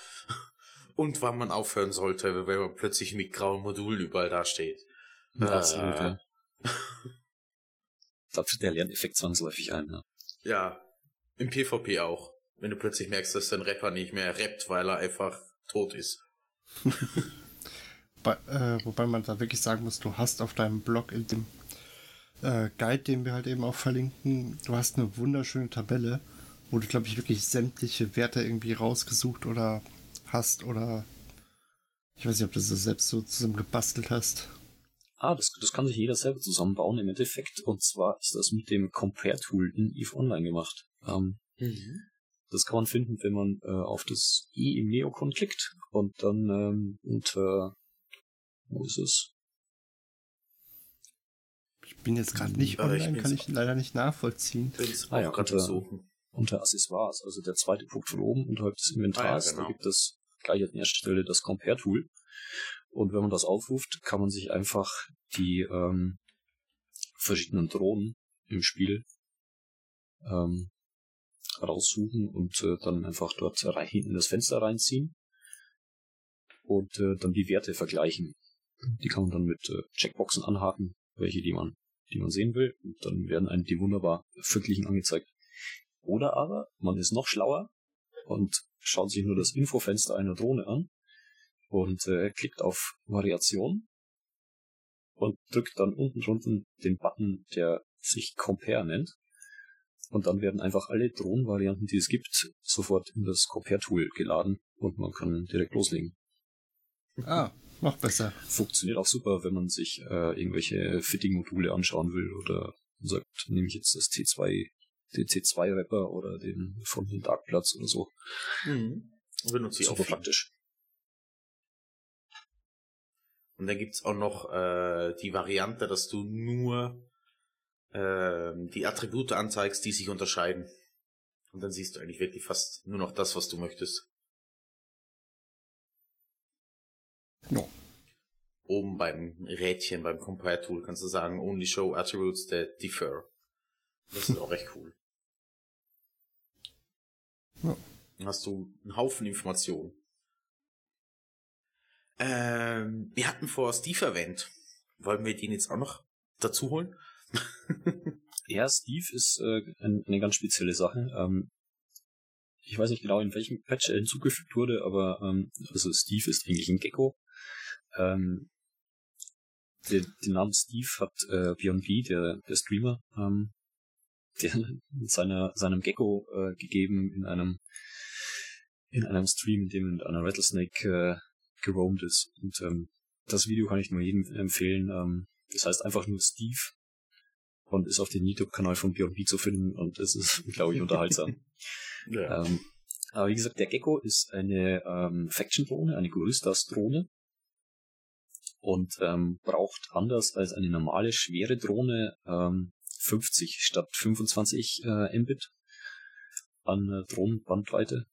Und wann man aufhören sollte, wenn man plötzlich mit grauen Modulen überall dasteht. Ja, äh, absolut, ja. da tritt der Lerneffekt zwangsläufig ein, ja. Ja, im PvP auch. Wenn du plötzlich merkst, dass dein Rapper nicht mehr rappt, weil er einfach tot ist. Bei, äh, wobei man da wirklich sagen muss, du hast auf deinem Blog in dem äh, Guide, den wir halt eben auch verlinken, du hast eine wunderschöne Tabelle, wo du, glaube ich, wirklich sämtliche Werte irgendwie rausgesucht oder hast oder ich weiß nicht, ob du das selbst so zusammen gebastelt hast. Ah, das, das kann sich jeder selber zusammenbauen im Endeffekt. Und zwar ist das mit dem Compare-Tool in EVE Online gemacht. Ähm, mhm. Das kann man finden, wenn man äh, auf das i im Neocon klickt und dann ähm, unter wo ist es? Ich bin jetzt gerade nicht online, ich kann ich leider nicht nachvollziehen. Ah ja, unter, unter Accessoires, also der zweite Punkt von oben unterhalb des Inventars, ah, ja, genau. da gibt es gleich an der Stelle das Compare-Tool. Und wenn man das aufruft, kann man sich einfach die ähm, verschiedenen Drohnen im Spiel ähm, raussuchen und äh, dann einfach dort rein, hinten das Fenster reinziehen und äh, dann die Werte vergleichen. Die kann man dann mit äh, Checkboxen anhaken, welche die man, die man sehen will, und dann werden einem die wunderbar verglichen angezeigt. Oder aber man ist noch schlauer und schaut sich nur das Infofenster einer Drohne an und äh, klickt auf Variation und drückt dann unten drunter den Button, der sich Compare nennt. Und dann werden einfach alle Drohnenvarianten, die es gibt, sofort in das Compare-Tool geladen und man kann direkt loslegen. Ah, noch besser. Funktioniert auch super, wenn man sich äh, irgendwelche Fitting-Module anschauen will oder sagt, nehme ich jetzt das T2, den T2-Rapper oder den von den Darkplatz oder so. Mhm. Benutze ich super auch praktisch. Und dann gibt's auch noch äh, die Variante, dass du nur äh, die Attribute anzeigst, die sich unterscheiden. Und dann siehst du eigentlich wirklich fast nur noch das, was du möchtest. No. Oben beim Rädchen, beim Compare Tool kannst du sagen, only show attributes that differ. Das ist auch recht cool. Ja. Dann hast du einen Haufen Informationen. Ähm, wir hatten vor Steve erwähnt. Wollen wir den jetzt auch noch dazu holen? ja, Steve ist äh, eine ganz spezielle Sache. Ähm, ich weiß nicht genau, in welchem Patch er hinzugefügt wurde, aber ähm, also Steve ist eigentlich ein Gecko. Ähm, den, den Namen Steve hat äh, Beyond B, der, der Streamer, ähm, der seiner, seinem Gecko äh, gegeben in einem in einem Stream, in dem mit einer Rattlesnake äh, geroamt ist. Und ähm, das Video kann ich nur jedem empfehlen. Ähm, das heißt einfach nur Steve und ist auf dem YouTube-Kanal von B&B zu finden und es ist, glaube ich, unterhaltsam. ja. ähm, aber wie gesagt, der Gecko ist eine ähm, Faction-Drohne, eine Goristas-Drohne und ähm, braucht anders als eine normale schwere Drohne ähm, 50 statt 25 äh, Mbit an äh, Drohnenbandweite.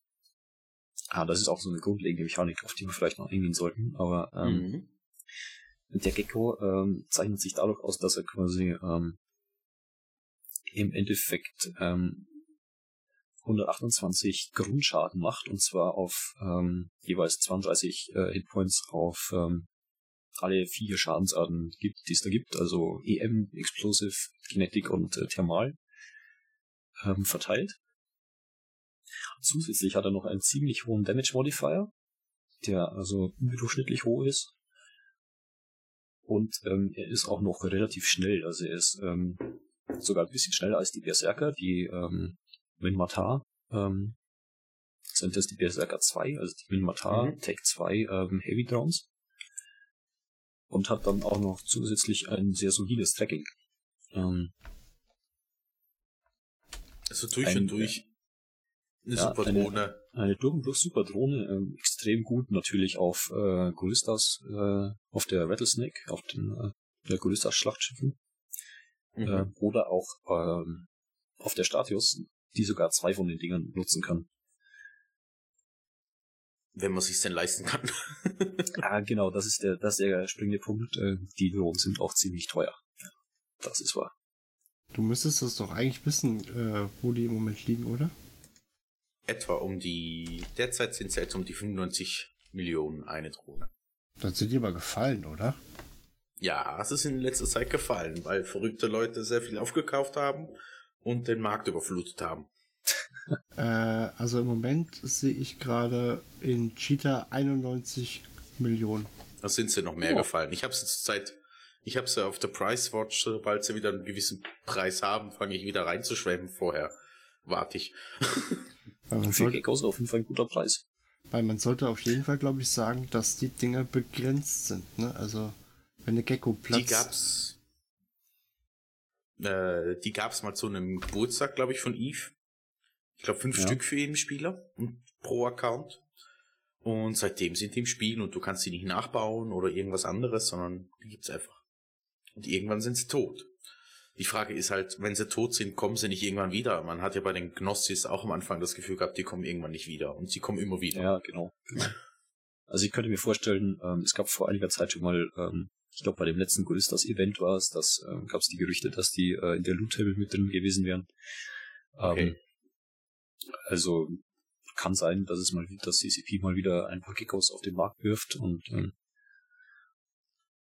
Ah, das ist auch so eine grundlegende Mechanik, auf die wir vielleicht noch eingehen sollten. Aber ähm, mhm. der Gecko ähm, zeichnet sich dadurch aus, dass er quasi ähm, im Endeffekt ähm, 128 Grundschaden macht und zwar auf ähm, jeweils 32 äh, Hitpoints auf ähm, alle vier Schadensarten gibt, die es da gibt, also EM, Explosive, Kinetic und äh, Thermal ähm, verteilt. Zusätzlich hat er noch einen ziemlich hohen Damage Modifier, der also überdurchschnittlich hoch ist. Und ähm, er ist auch noch relativ schnell, also er ist ähm, sogar ein bisschen schneller als die Berserker, die ähm, Minmatar ähm, sind das die Berserker 2, also die Minmatar mhm. Tech 2 ähm, Heavy Drones. Und hat dann auch noch zusätzlich ein sehr solides Tracking. Ähm, also durch ein, und durch eine ja, super Drohne. Eine, eine durch und durch super Drohne, ähm, extrem gut natürlich auf äh, Goristas, äh, auf der Rattlesnake, auf den äh, der Goristas Schlachtschiffen mhm. äh, oder auch ähm, auf der Statius, die sogar zwei von den Dingern nutzen kann. Wenn man sich denn leisten kann. ah, genau, das ist der, das ist der springende Punkt. Äh, die Drohnen sind auch ziemlich teuer. Das ist wahr. Du müsstest das doch eigentlich wissen, äh, wo die im Moment liegen, oder? Etwa um die, derzeit sind es jetzt um die 95 Millionen eine Drohne. Das sind die aber gefallen, oder? Ja, es ist in letzter Zeit gefallen, weil verrückte Leute sehr viel aufgekauft haben und den Markt überflutet haben. äh, also im Moment sehe ich gerade in Cheetah 91 Millionen. Da sind sie noch mehr oh. gefallen. Ich habe es jetzt seit, ich habe sie auf der Price Watch, sobald sie wieder einen gewissen Preis haben, fange ich wieder reinzuschwemmen. Vorher warte ich. Weil man sollte, Geckos auf jeden Fall ein guter Preis. Weil man sollte auf jeden Fall, glaube ich, sagen, dass die Dinger begrenzt sind. Ne? Also wenn eine Gecko platzt. Die gab's. Äh, die gab's mal zu einem Geburtstag, glaube ich, von Eve. Ich glaube fünf ja. Stück für jeden Spieler pro Account. Und seitdem sind die im Spiel und du kannst sie nicht nachbauen oder irgendwas anderes, sondern die gibt's einfach. Und irgendwann sind sie tot. Die Frage ist halt, wenn sie tot sind, kommen sie nicht irgendwann wieder. Man hat ja bei den Gnossis auch am Anfang das Gefühl gehabt, die kommen irgendwann nicht wieder. Und sie kommen immer wieder. Ja, genau. genau. Also ich könnte mir vorstellen, ähm, es gab vor einiger Zeit schon mal ähm, ich glaube, bei dem letzten Gulistas-Event war es, dass äh, gab es die Gerüchte, dass die äh, in der Loot-Table mit drin gewesen wären. Okay. Also kann sein, dass es mal dass CCP mal wieder ein paar Kickouts auf den Markt wirft und ähm,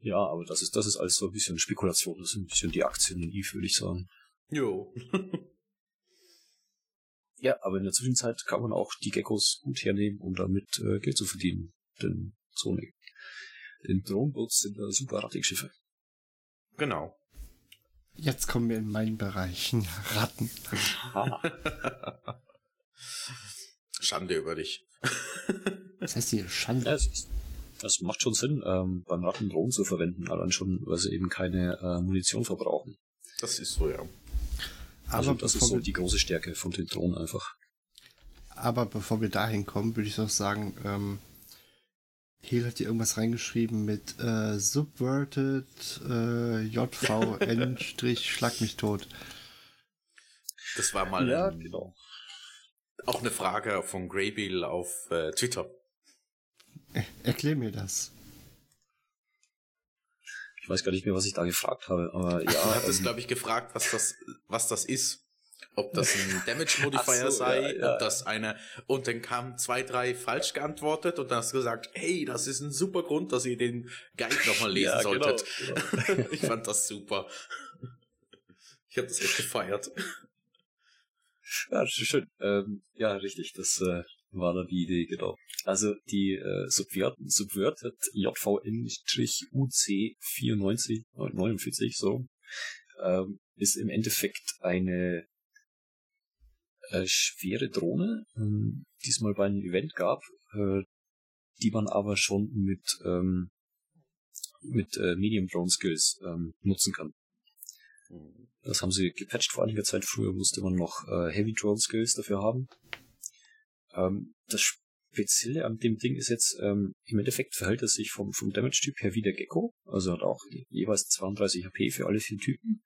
ja, aber das ist das ist alles so ein bisschen Spekulation, das sind ein bisschen die Aktien in Eve, würde ich sagen. Jo. ja, aber in der Zwischenzeit kann man auch die Geckos gut hernehmen, um damit äh, Geld zu verdienen. Denn so eine in Drohnenboats sind da super Rattenschiffe. Genau. Jetzt kommen wir in meinen Bereich. Ratten. Schande über dich. Was heißt hier Schande? Ja, es, das macht schon Sinn, ähm, beim Ratten Drohnen zu verwenden, allein schon, weil sie eben keine äh, Munition verbrauchen. Das ist so, ja. Also Aber das ist so die große Stärke von den Drohnen einfach. Aber bevor wir dahin kommen, würde ich doch sagen, ähm, Hehl hat hier irgendwas reingeschrieben mit äh, Subverted äh, JVN Schlag mich tot. Das war mal ja, ein, genau. Auch eine Frage von Greybill auf äh, Twitter. Er erklär mir das. Ich weiß gar nicht mehr, was ich da gefragt habe, aber ja. Er hat es, ähm, glaube ich, gefragt, was das, was das ist ob das ein Damage Modifier so, sei, ja, ja. ob das eine, und dann kamen zwei, drei falsch geantwortet und dann hast du gesagt, hey, das ist ein super Grund, dass ihr den Guide nochmal lesen ja, genau, solltet. Genau, genau. ich fand das super. Ich habe das echt gefeiert. Ja, schön. Ähm, ja, richtig, das äh, war da die Idee, genau. Also die äh, Subvert Subverted JVN-UC94, 49 so, ähm, ist im Endeffekt eine äh, schwere Drohne, ähm, diesmal bei einem Event gab, äh, die man aber schon mit, ähm, mit äh, Medium Drone Skills ähm, nutzen kann. Das haben sie gepatcht vor einiger Zeit. Früher musste man noch äh, Heavy Drone Skills dafür haben. Ähm, das Spezielle an dem Ding ist jetzt, ähm, im Endeffekt verhält es sich vom, vom Damage-Typ her wie der Gecko, also hat auch jeweils 32 HP für alle vier Typen,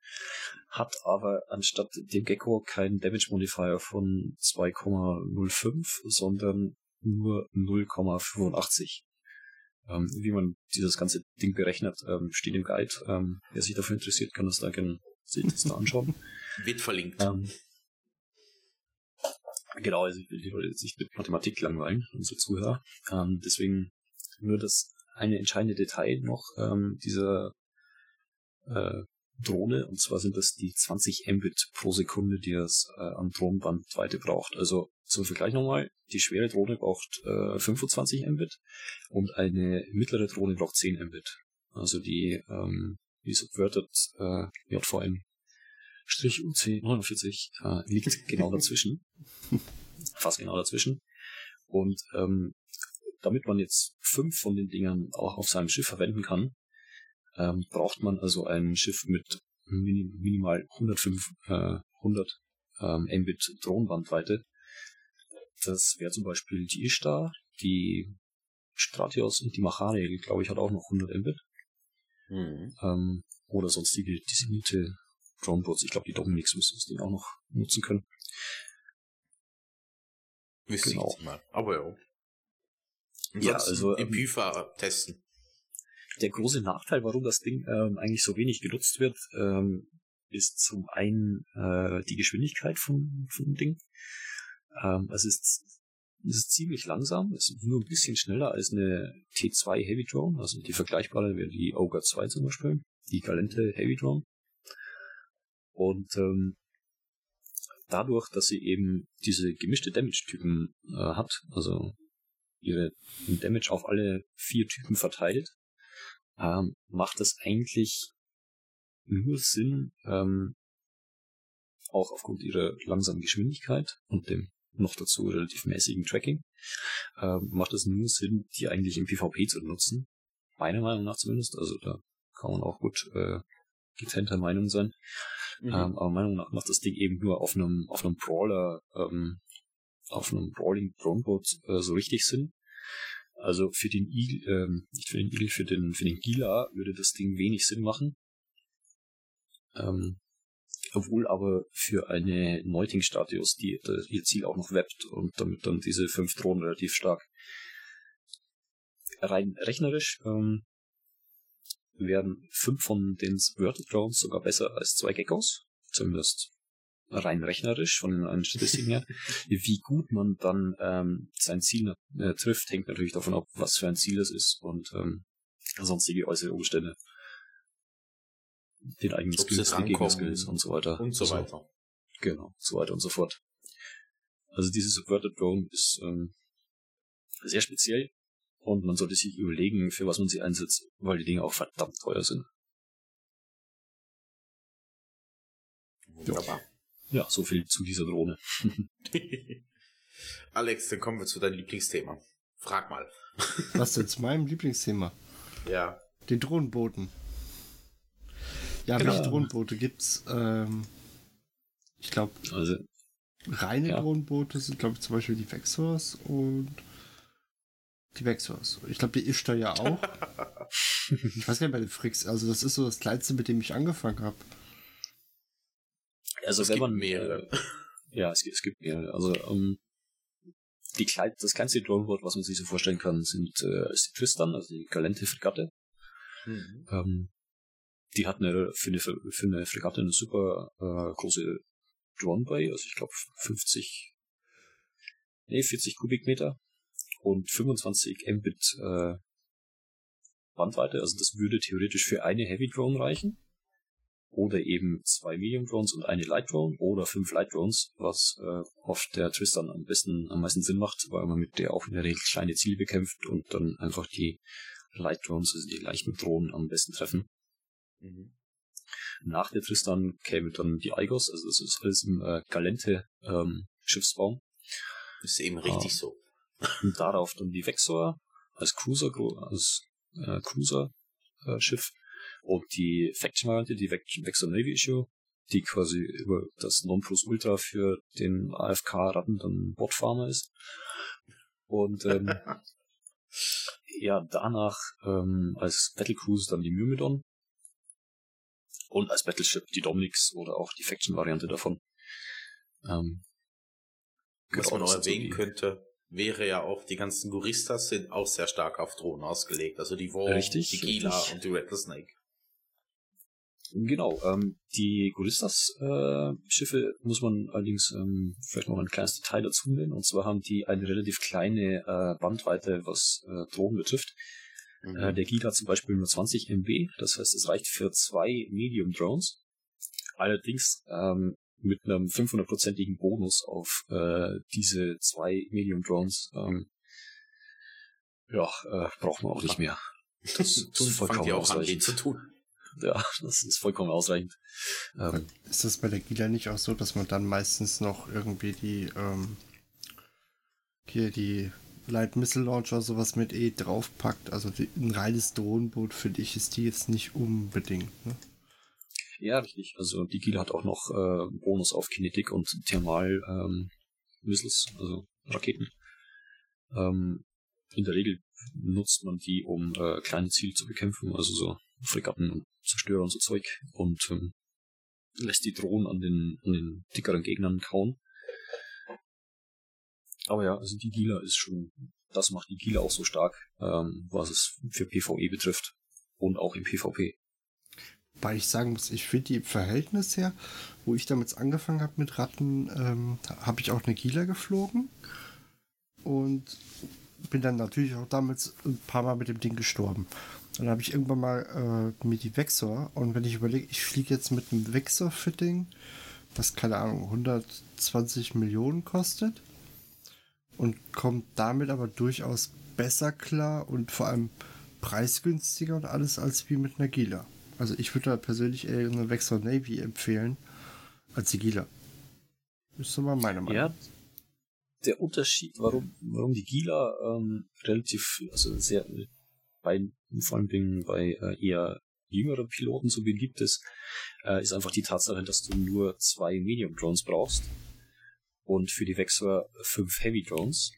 hat aber anstatt dem Gecko keinen Damage-Modifier von 2,05, sondern nur 0,85. Ähm, wie man dieses ganze Ding berechnet, ähm, steht im Guide. Ähm, wer sich dafür interessiert, kann das da gerne sich das da anschauen. Wird verlinkt. Ähm, genau, also ich will die Leute jetzt nicht mit Mathematik langweilen, unsere Zuhörer. Ähm, deswegen nur das eine entscheidende Detail noch ähm, dieser äh, Drohne, und zwar sind das die 20 Mbit pro Sekunde, die das äh, an Drohnenbandweite braucht. Also zum Vergleich nochmal, die schwere Drohne braucht äh, 25 Mbit und eine mittlere Drohne braucht 10 Mbit. Also die, ähm, die Subverted äh, JVM Strich UC 49 äh, liegt genau dazwischen. Fast genau dazwischen. Und ähm, damit man jetzt fünf von den Dingern auch auf seinem Schiff verwenden kann, ähm, braucht man also ein Schiff mit minim minimal 105, äh, 100 ähm, Mbit Drohnenbandweite. Das wäre zum Beispiel die Ishtar, die Stratios und die Machane, glaube ich, hat auch noch 100 Mbit. Mhm. Ähm, oder sonstige designierte Dronebots. Ich glaube, die Dominics müssen das Ding auch noch nutzen können. Wüsste Genau. ich mal. Aber ja. Ja, Ansonsten also, im ähm, PIFA testen. Der große Nachteil, warum das Ding ähm, eigentlich so wenig genutzt wird, ähm, ist zum einen äh, die Geschwindigkeit von, von dem Ding. Ähm, es ist es ist ziemlich langsam, ist nur ein bisschen schneller als eine T2 Heavy Drone, also die vergleichbare wäre die Ogre 2 zum Beispiel, die Galente Heavy Drone. Und ähm, dadurch, dass sie eben diese gemischte Damage-Typen äh, hat, also ihre Damage auf alle vier Typen verteilt, ähm, macht es eigentlich nur Sinn, ähm, auch aufgrund ihrer langsamen Geschwindigkeit und dem noch dazu relativ mäßigen Tracking, ähm, macht es nur Sinn, die eigentlich im PvP zu nutzen. Meiner Meinung nach zumindest. Also da kann man auch gut äh, getrennter Meinung sein. Mhm. Ähm, aber meiner Meinung nach macht das Ding eben nur auf einem auf einem Brawler, ähm, auf einem Brawling Droneboat äh, so richtig Sinn. Also für den Eagle, ähm, nicht für den Eagle, für den für den Gila würde das Ding wenig Sinn machen. Ähm, obwohl aber für eine Neuting-Statius, die ihr Ziel auch noch webbt und damit dann diese fünf Drohnen relativ stark rein rechnerisch ähm, werden fünf von den Subverted Drones sogar besser als zwei Geckos. Zumindest rein rechnerisch von den Statistiken her. Wie gut man dann ähm, sein Ziel äh, trifft, hängt natürlich davon ab, was für ein Ziel es ist und ähm, sonstige äußere Umstände. Den eigenen Skills, die Gegner-Skills und so weiter. Und so Also, weiter. Genau, so weiter und so fort. Also dieses Subverted Drone ist ähm, sehr speziell und man sollte sich überlegen, für was man sie einsetzt, weil die Dinge auch verdammt teuer sind. Wunderbar. Ja, so viel zu dieser Drohne. Alex, dann kommen wir zu deinem Lieblingsthema. Frag mal. Was denn zu meinem Lieblingsthema? Ja. Den Drohnenbooten. Ja, Genau. welche Drohnenboote gibt's? Ähm, ich glaube, Also, reine Ja. Drohnenboote sind, glaube ich, zum Beispiel die Vexors und die Vexors. Ich glaube, die Ishtar ja auch. ich weiß gar nicht bei den Fricks. Also, das ist so das Kleinste, mit dem ich angefangen habe. also Es wenn gibt man mehrere. Ja, es, gibt- es gibt mehrere. Also ähm, die Kleid das kleinste Droneboard, was man sich so vorstellen kann, sind äh, ist die Tristan, also die galente Fregatte. Mhm. Ähm, die hat eine für eine, für eine Fregatte eine super äh, große Drone Bay, also ich glaube 50, nee 40 Kubikmeter und 25 Mbit äh, Bandweite. Also das würde theoretisch für eine Heavy Drone reichen oder eben zwei Medium Drones und eine Light Drone oder fünf Light Drones, was äh, auf der Tristan am besten am meisten Sinn macht, weil man mit der auch in der Regel kleine Ziele bekämpft und dann einfach die Light Drones, also die leichten Drohnen am besten treffen. Mhm. Nach der Tristan käme dann die Aigos, also das ist alles im äh, Galente ähm, Schiffsbau. Ist eben richtig Ah. so. Und darauf dann die Vexor als Cruiser, als äh, Cruiser äh, Schiff und die Faction Variante, die Vex- Vexor Navy Issue, die quasi über das Nonplusultra für den AFK-Ratten dann Botfarmer ist. Und ähm, ja, danach ähm, als Battlecruise dann die Myrmidon und als Battleship die Dominix oder auch die Faction-Variante davon. Ähm, Was genau, man noch so erwähnen könnte, wäre ja auch, die ganzen Guristas sind auch sehr stark auf Drohnen ausgelegt. Also die War, Richtig, die Gila richtig. und die Rattlesnake. Genau, ähm, die Goristas-Schiffe muss man allerdings ähm, vielleicht noch ein kleines Detail dazu nennen. Und zwar haben die eine relativ kleine äh, Bandbreite, was äh, Drohnen betrifft. Mhm. Äh, der Gila hat zum Beispiel nur 20 MB, das heißt, es reicht für zwei Medium Drones. Allerdings ähm, mit einem 500-prozentigen Bonus auf äh, diese zwei Medium Drones. Ähm, ja, äh, braucht man auch nicht mehr. Das ist Tun, fangen vollkommen ausreichend. zu tun. Ja, das ist vollkommen ausreichend. Ähm, Ist das bei der Gila nicht auch so, dass man dann meistens noch irgendwie die, ähm, hier die Light Missile Launcher sowas mit E draufpackt? Also die, ein reines Drohnenboot für dich ist die jetzt nicht unbedingt, ne? Ja, richtig. Also die Gila hat auch noch äh, Bonus auf Kinetik und Thermal ähm, Missiles, also Raketen. Ähm, in der Regel nutzt man die, um äh, kleine Ziele zu bekämpfen, also so Fregatten und Zerstörer und so Zeug und ähm, lässt die Drohnen an den, an den dickeren Gegnern kauen. Aber ja, also die Gila ist schon, das macht die Gila auch so stark, ähm, was es für PvE betrifft und auch im PvP. Weil ich sagen muss, ich finde die im Verhältnis her, wo ich damals angefangen habe mit Ratten, ähm, habe ich auch eine Gila geflogen und bin dann natürlich auch damals ein paar Mal mit dem Ding gestorben. Dann habe ich irgendwann mal äh, mir die Vexor und wenn ich überlege, ich fliege jetzt mit einem Vexor-Fitting, was keine Ahnung, 120 Millionen kostet und kommt damit aber durchaus besser klar und vor allem preisgünstiger und alles als wie mit einer Gila. Also ich würde da persönlich eher eine Vexor Navy empfehlen als die Gila. Ist so mal meine Meinung. Ja, der Unterschied, warum, warum die Gila ähm, relativ, also sehr bei vor allem bei äh, eher jüngeren Piloten so beliebt ist, äh, ist einfach die Tatsache, dass du nur zwei Medium Drones brauchst und für die Vexor fünf Heavy Drones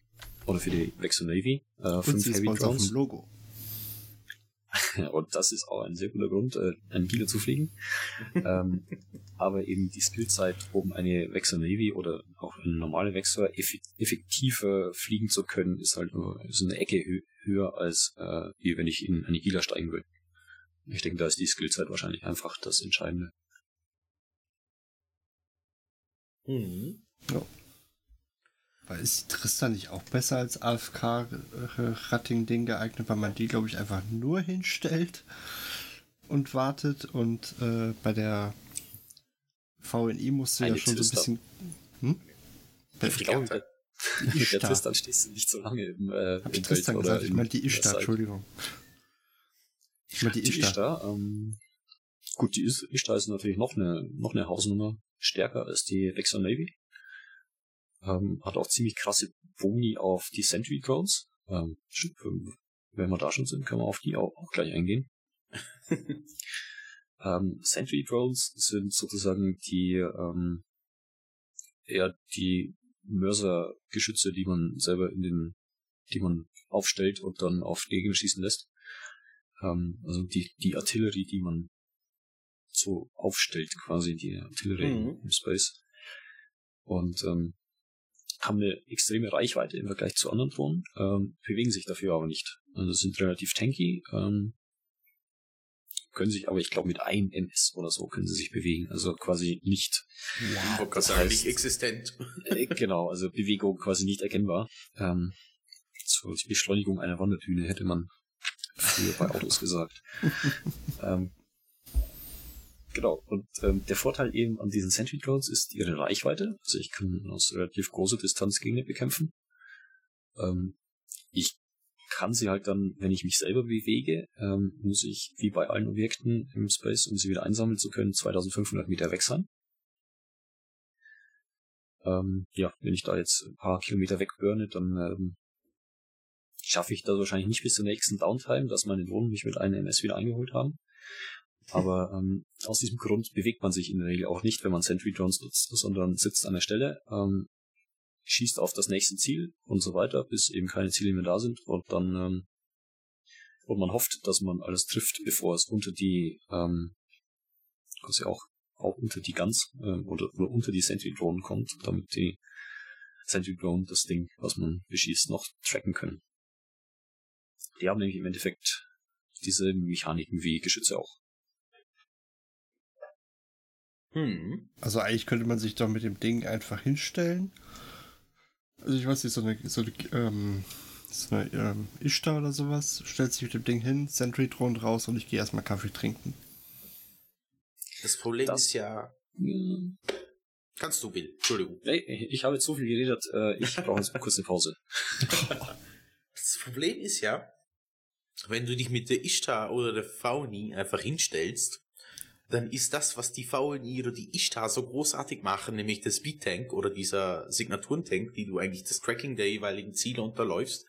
oder für die Vexor Navy äh, fünf Heavy uns auf Drones. dem Logo. Und das ist auch ein sehr guter Grund, äh, einen Gila zu fliegen. ähm, aber eben die Skillzeit, um eine Vexor Navy oder auch eine normale Vexor effi- effektiver fliegen zu können, ist halt nur ist eine Ecke hö höher als äh, wie wenn ich in eine Gila steigen will. Ich denke, da ist die Skillzeit wahrscheinlich einfach das Entscheidende. Mhm. Weil ist die Tristan nicht auch besser als AFK-Ratting-Ding geeignet, weil man die, glaube ich, einfach nur hinstellt und wartet und äh, bei der VNI musst du ja Eine schon so ein bisschen. Hm? Die Ich glaube, mit der Ishtar. Tristan stehst du nicht so lange im, äh, Hab ich Tristan Feld gesagt? Ich in meine die Ishtar. Entschuldigung. Ich meine die Die Ishtar. Ishtar, ähm, gut, die Is- Ishtar ist natürlich noch eine, noch eine Hausnummer stärker als die Vexor Navy. Ähm, hat auch ziemlich krasse Boni auf die Sentry Drones. Ähm, wenn wir da schon sind, können wir auf die auch, auch gleich eingehen. ähm, Sentry Drones sind sozusagen die, ähm, eher die Mörsergeschütze, die man selber in den, die man aufstellt und dann auf Gegner schießen lässt. Ähm, also die, die Artillerie, die man so aufstellt, quasi die Artillerie Mhm. im Space. Und ähm, haben eine extreme Reichweite im Vergleich zu anderen Drohnen, ähm, bewegen sich dafür aber nicht. Also sind relativ tanky, ähm, können sich aber, ich glaube, mit einem MS oder so können sie sich bewegen. Also quasi nicht, gerade Das heißt- nicht existent. äh, genau, also Bewegung quasi nicht erkennbar. Ähm, so die Beschleunigung einer Wanderdüne hätte man früher bei Autos gesagt. ähm, genau, und ähm, der Vorteil eben an diesen Sentry Drones ist ihre Reichweite. Also ich kann aus relativ großer Distanz Gegner bekämpfen. Ähm, ich kann sie halt dann, wenn ich mich selber bewege, ähm, muss ich, wie bei allen Objekten im Space, um sie wieder einsammeln zu können, 2500 Meter weg sein. ähm, ja, wenn ich da jetzt ein paar Kilometer wegburne, dann ähm, schaffe ich das wahrscheinlich nicht bis zur nächsten Downtime, dass meine Drohnen mich mit einem MS wieder eingeholt haben. Aber ähm, aus diesem Grund bewegt man sich in der Regel auch nicht, wenn man Sentry Drones nutzt, sondern sitzt an der Stelle, ähm, schießt auf das nächste Ziel und so weiter, bis eben keine Ziele mehr da sind und dann ähm, und man hofft, dass man alles trifft, bevor es unter die ähm, quasi auch auch unter die Guns ähm, oder, oder unter die Sentry Drohnen kommt, damit die Sentry Drone das Ding, was man beschießt, noch tracken können. Die haben nämlich im Endeffekt diese Mechaniken wie Geschütze auch. Hm. Also eigentlich könnte man sich doch mit dem Ding einfach hinstellen. Also ich weiß nicht, so eine, so eine, ähm, so eine ähm, Ishtar oder sowas, stellt sich mit dem Ding hin, Sentry Drone raus und ich gehe erstmal Kaffee trinken. Das Problem das, ist ja. Kannst du, Bill. Entschuldigung. Nee, ich habe jetzt so viel geredet, äh, ich brauche jetzt kurz eine Pause. das Problem ist ja, wenn du dich mit der Ishtar oder der Fauni einfach hinstellst, dann ist das, was die VNI oder die Ishtar so großartig machen, nämlich der Speed Tank oder dieser Signaturentank, die du eigentlich das Tracking der jeweiligen Ziele unterläufst,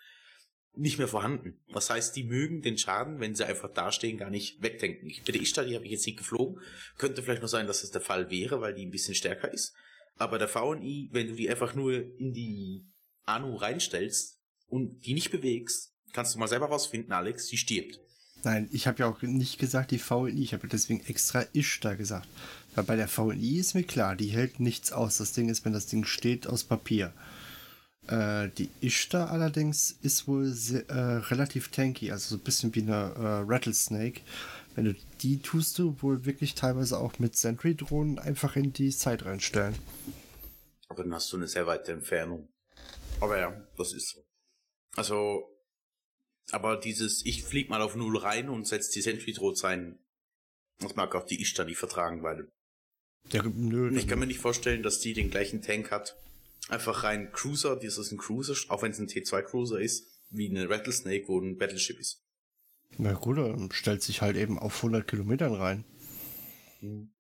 nicht mehr vorhanden. Was heißt, die mögen den Schaden, wenn sie einfach dastehen, gar nicht wegdenken. Bei der Ishtar, die habe ich jetzt nicht geflogen. Könnte vielleicht nur sein, dass das der Fall wäre, weil die ein bisschen stärker ist. Aber der VNI, wenn du die einfach nur in die Anu reinstellst und die nicht bewegst, kannst du mal selber rausfinden, Alex, die stirbt. Nein, ich habe ja auch nicht gesagt die VNI, ich habe deswegen extra Ishtar gesagt. Weil bei der VNI ist mir klar, die hält nichts aus. Das Ding ist, wenn das Ding steht, aus Papier. Äh, die Ishtar allerdings ist wohl sehr, äh, relativ tanky, also so ein bisschen wie eine äh, Rattlesnake. Wenn du die tust du wohl wirklich teilweise auch mit Sentry-Drohnen einfach in die Zeit reinstellen. Aber dann hast du eine sehr weite Entfernung. Aber ja, das ist so. Also, aber dieses, ich flieg mal auf Null rein und setz die Sentry Drohs rein, das mag auch die Ishtar nicht vertragen, weil. Ja, nö, ich kann mir nicht vorstellen, dass die den gleichen Tank hat. Einfach rein Cruiser, das ist ein Cruiser, auch wenn es ein T2 Cruiser ist, wie eine Rattlesnake, wo ein Battleship ist. Na gut, dann stellt sich halt eben auf 100 Kilometern rein. Hm.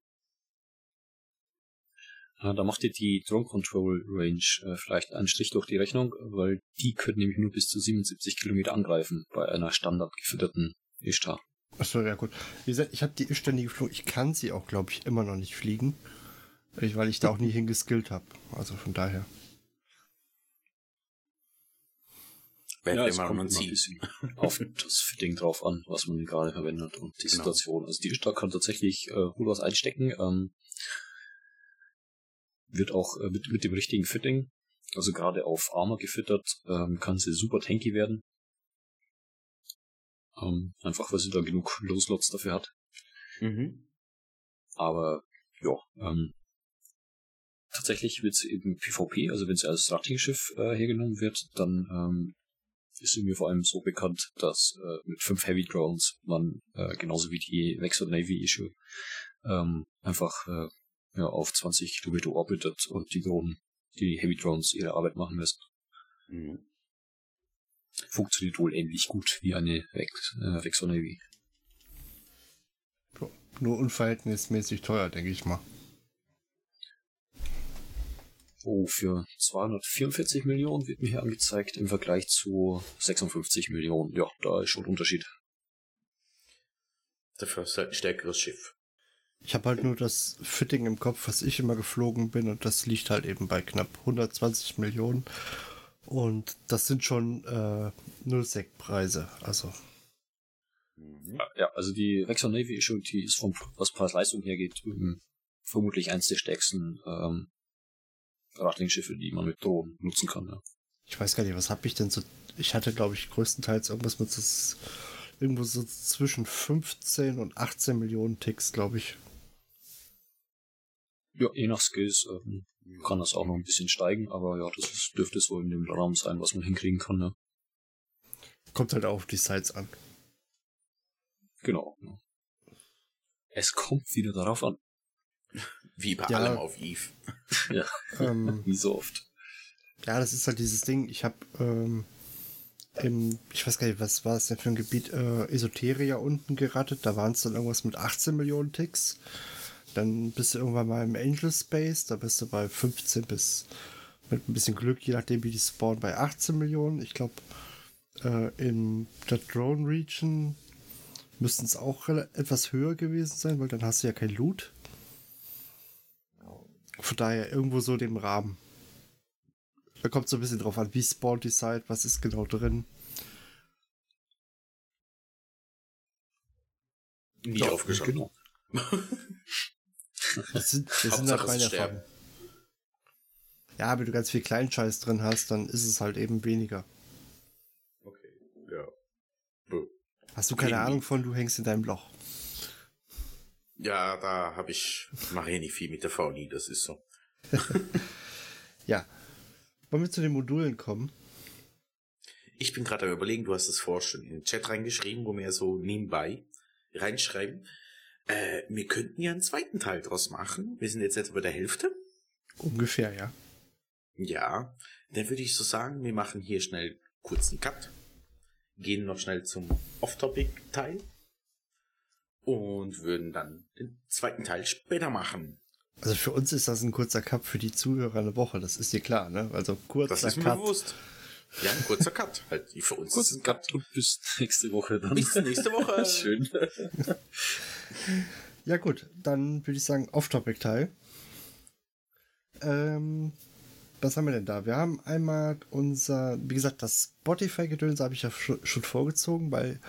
Ja, da macht ihr die Drone Control Range äh, vielleicht einen Strich durch die Rechnung, weil die können nämlich nur bis zu 77 Kilometer angreifen bei einer standard gefütterten Ishtar. Achso, ja gut. Wie gesagt, ich habe die Ishtar nie geflogen. Ich kann sie auch, glaube ich, immer noch nicht fliegen. Weil ich da auch nie hingeskillt habe. Also von daher. ja, es kommt man ein bisschen auf das Fitting drauf an, was man gerade verwendet und die genau. Situation. Also die Ishtar kann tatsächlich äh, gut was einstecken. Ähm, wird auch äh, mit, mit dem richtigen Fitting, also gerade auf Armor gefüttert, ähm, kann sie super tanky werden. Ähm, einfach weil sie da genug Loslots dafür hat. Mhm. Aber ja, ähm, tatsächlich wird sie eben PvP, also wenn sie als Rating-Schiff äh, hergenommen wird, dann ähm, ist sie mir vor allem so bekannt, dass äh, mit fünf Heavy Drones man äh, genauso wie die Vexor Navy Issue ähm, einfach äh, ja, auf 20 Kilometer orbitet und die Drohnen, die Heavy Drones ihre Arbeit machen müssen. Mhm. Funktioniert wohl ähnlich gut wie eine Vex, äh, Vexor Navy. Nur unverhältnismäßig teuer, denke ich mal. Oh, für 244 Millionen wird mir hier angezeigt im Vergleich zu 56 Millionen. Ja, da ist schon ein Unterschied. Dafür ist halt ein stärkeres Schiff. Ich habe halt nur das Fitting im Kopf, was ich immer geflogen bin und das liegt halt eben bei knapp 120 Millionen. Und das sind schon äh, Nullsec-Preise, also. Ja, also die Vexor Navy Issue, die ist vom, was Preis-Leistung hergeht, vermutlich eins der stärksten ähm, Radlingschiffe, die man mit Drohnen nutzen kann. Ja. Ich weiß gar nicht, was habe ich denn so. Ich hatte, glaube ich, größtenteils irgendwas mit so, irgendwo so zwischen 15 und 18 Millionen Ticks, glaube ich. Ja, je nach Skills ähm, kann das auch noch ein bisschen steigen, aber ja, das ist, dürfte es wohl in dem Raum sein, was man hinkriegen kann. Ja. Kommt halt auch auf die Sites an. Genau. Ja. Es kommt wieder darauf an. Wie bei ja, allem auf Eve. ja. Ähm, Wie so oft. Ja, das ist halt dieses Ding. Ich habe ähm, im, ich weiß gar nicht, was war es denn für ein Gebiet, äh, Esoteria unten gerattet. Da waren es dann irgendwas mit 18 Millionen Ticks. Dann bist du irgendwann mal im Angel Space, da bist du bei 15 bis mit ein bisschen Glück, je nachdem wie die spawnen, bei 18 Millionen. Ich glaube, äh, in der Drone Region müssten es auch etwas höher gewesen sein, weil dann hast du ja kein Loot. Von daher irgendwo so dem Rahmen. Da kommt so ein bisschen drauf an, wie spawnt die Site, was ist genau drin. Nie aufgeschaut. Genau. das sind, das sind halt meine Erfahrungen. Ja, wenn du ganz viel Kleinscheiß drin hast, dann ist es halt eben weniger. Okay, ja. Hast du keine Irgendwie. Ahnung von, du hängst in deinem Loch. Ja, da habe ich, mache ich nicht viel mit der VNI, das ist so. ja. Wollen wir zu den Modulen kommen? Ich bin gerade am überlegen, du hast es vorher schon in den Chat reingeschrieben, wo wir so nebenbei reinschreiben. Äh, wir könnten ja einen zweiten Teil draus machen. Wir sind jetzt etwa bei der Hälfte. Ungefähr, ja. Ja, dann würde ich so sagen, wir machen hier schnell kurzen Cut, gehen noch schnell zum Off-Topic-Teil und würden dann den zweiten Teil später machen. Also für uns ist das ein kurzer Cut für die Zuhörer eine Woche, das ist dir klar, ne? Also kurzer Cut. Das ist mir Cut. bewusst. Ja, ein kurzer Cut. Halt, für uns Kurz ist ein Cut. Und bis nächste Woche dann. Bis nächste Woche. Schön. ja gut, dann würde ich sagen Off-Topic-Teil. Ähm, was haben wir denn da? Wir haben einmal unser, wie gesagt, das Spotify-Gedöns habe ich ja schon vorgezogen, weil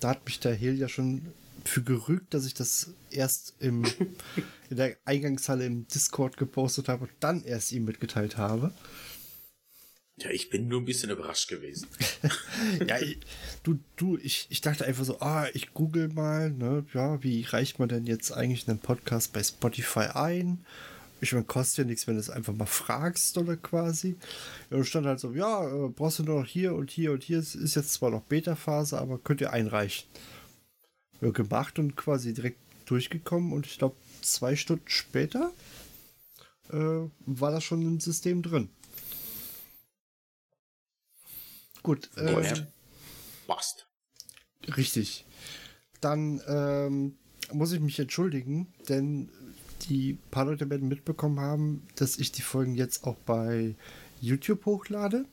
da hat mich der Hill ja schon für gerügt, dass ich das erst im, in der Eingangshalle im Discord gepostet habe und dann erst ihm mitgeteilt habe. Ja, ich bin nur ein bisschen überrascht gewesen. ja, ich, du, du, ich, ich dachte einfach so, ah, ich google mal, ne, ja, wie reicht man denn jetzt eigentlich einen Podcast bei Spotify ein? Ich meine, kostet ja nichts, wenn du es einfach mal fragst oder quasi. Ja, und stand halt so, ja, äh, brauchst du nur noch hier und hier und hier. Es ist jetzt zwar noch Beta-Phase, aber könnt ihr einreichen. Ja, gemacht und quasi direkt durchgekommen und ich glaube, zwei Stunden später äh, war das schon im System drin. Gut. Äh, Passt. Richtig. Dann ähm, muss ich mich entschuldigen, denn die paar Leute werden mitbekommen haben, dass ich die Folgen jetzt auch bei YouTube hochlade.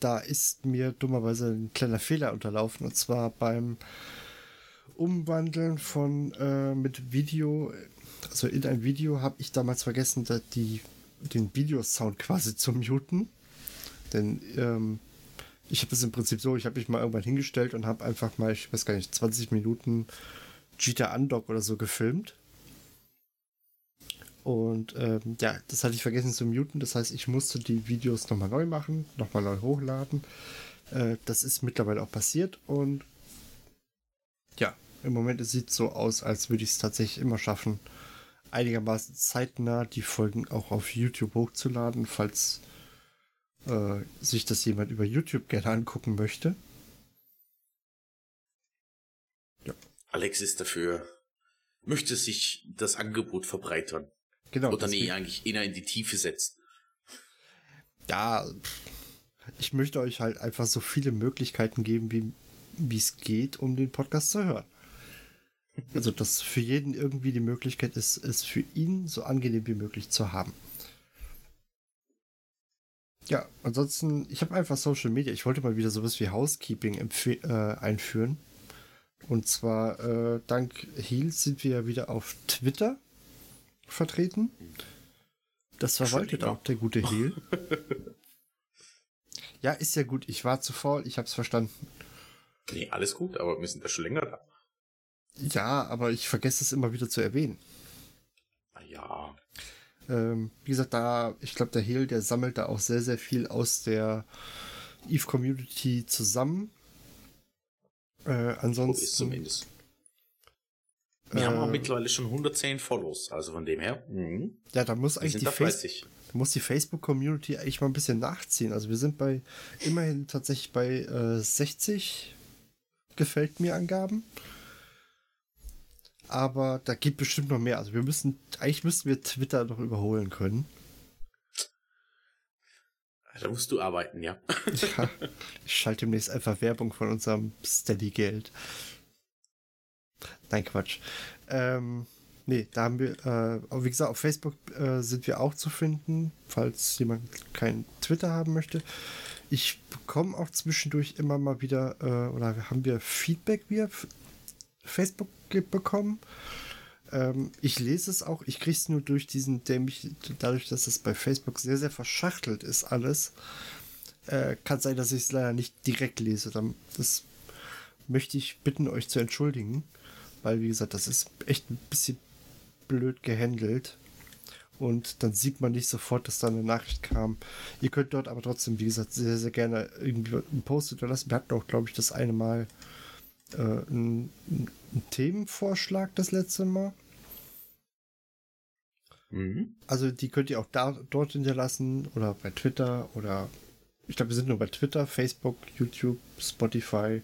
Da ist mir dummerweise ein kleiner Fehler unterlaufen und zwar beim Umwandeln von äh, mit Video, also in ein Video habe ich damals vergessen, die, den Videosound quasi zu muten. Denn ähm, ich habe es im Prinzip so, ich habe mich mal irgendwann hingestellt und habe einfach mal, ich weiß gar nicht, 20 Minuten Cheetah Undock oder so gefilmt. Und ähm, ja, das hatte ich vergessen zu muten. Das heißt, ich musste die Videos nochmal neu machen, nochmal neu hochladen. Äh, das ist mittlerweile auch passiert. Und ja, im Moment sieht es so aus, als würde ich es tatsächlich immer schaffen, einigermaßen zeitnah die Folgen auch auf YouTube hochzuladen, falls äh, sich das jemand über YouTube gerne angucken möchte. Ja. Alex ist dafür, möchte sich das Angebot verbreitern. Genau. Oder nee, eigentlich eher in die Tiefe setzen. Ja, ich möchte euch halt einfach so viele Möglichkeiten geben, wie wie es geht, um den Podcast zu hören. Also, dass für jeden irgendwie die Möglichkeit ist, es für ihn so angenehm wie möglich zu haben. Ja, ansonsten, ich habe einfach Social Media. Ich wollte mal wieder sowas wie Housekeeping äh, einführen. Und zwar, äh, dank Heal sind wir ja wieder auf Twitter vertreten. Das verwaltet auch der gute Heal. ja, ist ja gut. Ich war zu faul, ich hab's verstanden. Nee, alles gut, aber wir sind da schon länger da. Ja, aber ich vergesse es immer wieder zu erwähnen. Na ja. Ähm, wie gesagt, da, ich glaube, der Heal, der sammelt da auch sehr, sehr viel aus der Eve-Community zusammen. Äh, ansonsten. Ist zumindest. Wir äh, haben auch mittlerweile schon 110 Follows, also von dem her. Mhm. Ja, da muss eigentlich die, Face muss die Facebook-Community eigentlich mal ein bisschen nachziehen. Also wir sind bei immerhin tatsächlich bei äh, 60 gefällt mir Angaben. Aber da gibt bestimmt noch mehr. Also wir müssen, eigentlich müssten wir Twitter noch überholen können. Da musst du arbeiten, ja. ja ich schalte demnächst einfach Werbung von unserem Steady-Geld. Nein, Quatsch. Ähm, Nee, da haben wir, äh, wie gesagt, auf Facebook äh, sind wir auch zu finden, falls jemand kein Twitter haben möchte. Ich bekomme auch zwischendurch immer mal wieder, äh, oder haben wir Feedback via Facebook bekommen. Ähm, ich lese es auch, ich kriege es nur durch diesen, der mich, dadurch, dass es bei Facebook sehr, sehr verschachtelt ist, alles, äh, kann sein, dass ich es leider nicht direkt lese. Das möchte ich bitten, euch zu entschuldigen, weil, wie gesagt, das ist echt ein bisschen blöd gehandelt. Und dann sieht man nicht sofort, dass da eine Nachricht kam. Ihr könnt dort aber trotzdem, wie gesagt, sehr, sehr gerne irgendwie einen Post unterlassen. Wir hatten auch, glaube ich, das eine Mal äh, einen, einen Themenvorschlag das letzte Mal. Mhm. Also die könnt ihr auch da dort hinterlassen oder bei Twitter oder ich glaube, wir sind nur bei Twitter, Facebook, YouTube, Spotify.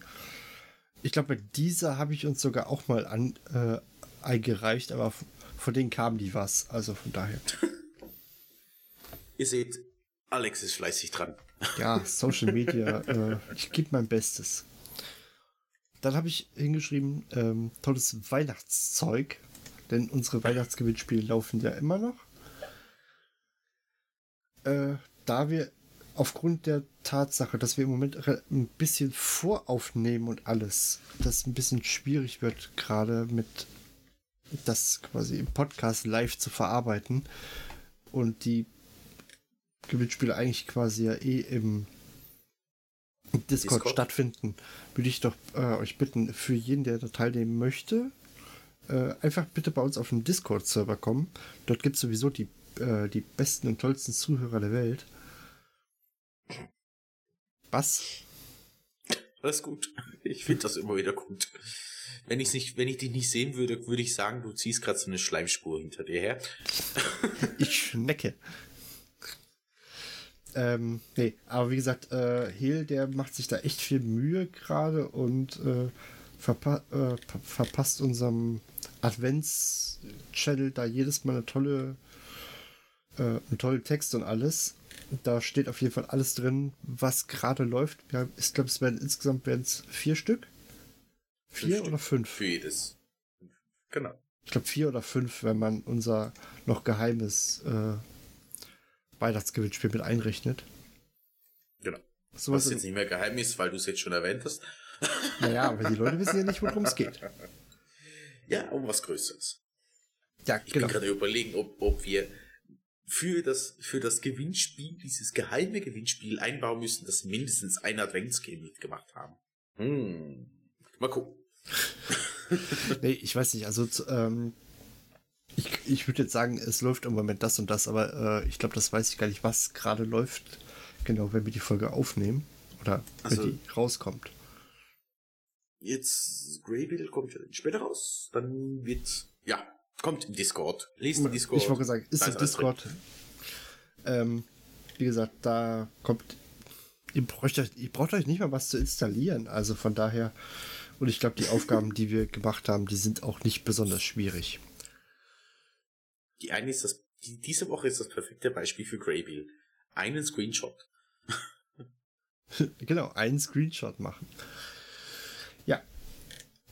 Ich glaube, bei dieser habe ich uns sogar auch mal an, äh, eingereicht, aber von denen kam die was. Also von daher. Ihr seht, Alex ist fleißig dran. Ja, Social Media. äh, ich gebe mein Bestes. Dann habe ich hingeschrieben, ähm, tolles Weihnachtszeug. Denn unsere Weihnachtsgewinnspiele laufen ja immer noch. Äh, da wir aufgrund der Tatsache, dass wir im Moment ein bisschen voraufnehmen und alles, das ein bisschen schwierig wird, gerade mit das quasi im Podcast live zu verarbeiten und die Gewinnspiele eigentlich quasi ja eh im Discord, Discord? stattfinden, würde ich doch äh, euch bitten, für jeden, der da teilnehmen möchte, äh, einfach bitte bei uns auf den Discord-Server kommen. Dort gibt es sowieso die, äh, die besten und tollsten Zuhörer der Welt. Was? Alles gut. Ich finde das immer wieder gut. Wenn ich nicht, wenn ich dich nicht sehen würde, würde ich sagen, du ziehst gerade so eine Schleimspur hinter dir her. ich schnecke. Ähm, nee, aber wie gesagt, äh, Hehl, der macht sich da echt viel Mühe gerade und äh, verpa äh, verpasst unserem Advents-Channel da jedes Mal eine tolle, äh, einen tollen Text und alles. Da steht auf jeden Fall alles drin, was gerade läuft. Ja, ich glaube, es werden insgesamt werden es vier Stück. Vier fünf oder fünf? Für jedes. Genau. Ich glaube vier oder fünf, wenn man unser noch geheimes äh, Weihnachtsgewinnspiel mit einrechnet. Genau. So was jetzt nicht mehr geheim ist, weil du es jetzt schon erwähnt hast. Naja, aber die Leute wissen ja nicht, worum es geht. Ja, um was Größeres. Ja, ich genau. bin gerade überlegen, ob, ob wir für das, für das Gewinnspiel, dieses geheime Gewinnspiel einbauen müssen, dass mindestens ein Adventsgame mitgemacht haben. Hm. Mal gucken. nee, ich weiß nicht, also ähm, ich, ich würde jetzt sagen, es läuft im Moment das und das, aber äh, ich glaube, das weiß ich gar nicht, was gerade läuft. Genau, wenn wir die Folge aufnehmen oder wenn also, die rauskommt. Jetzt Greybill kommt später raus, dann wird ja kommt im Discord. Lest im Discord. Ich wollte sagen, ist im Discord. Ähm, wie gesagt, da kommt. Ihr braucht, euch, ihr braucht euch nicht mal was zu installieren. Also von daher. Und ich glaube, die Aufgaben, die wir gemacht haben, die sind auch nicht besonders schwierig. Die eine ist das, die, diese Woche ist das perfekte Beispiel für Greybill. Einen Screenshot. genau, einen Screenshot machen. Ja.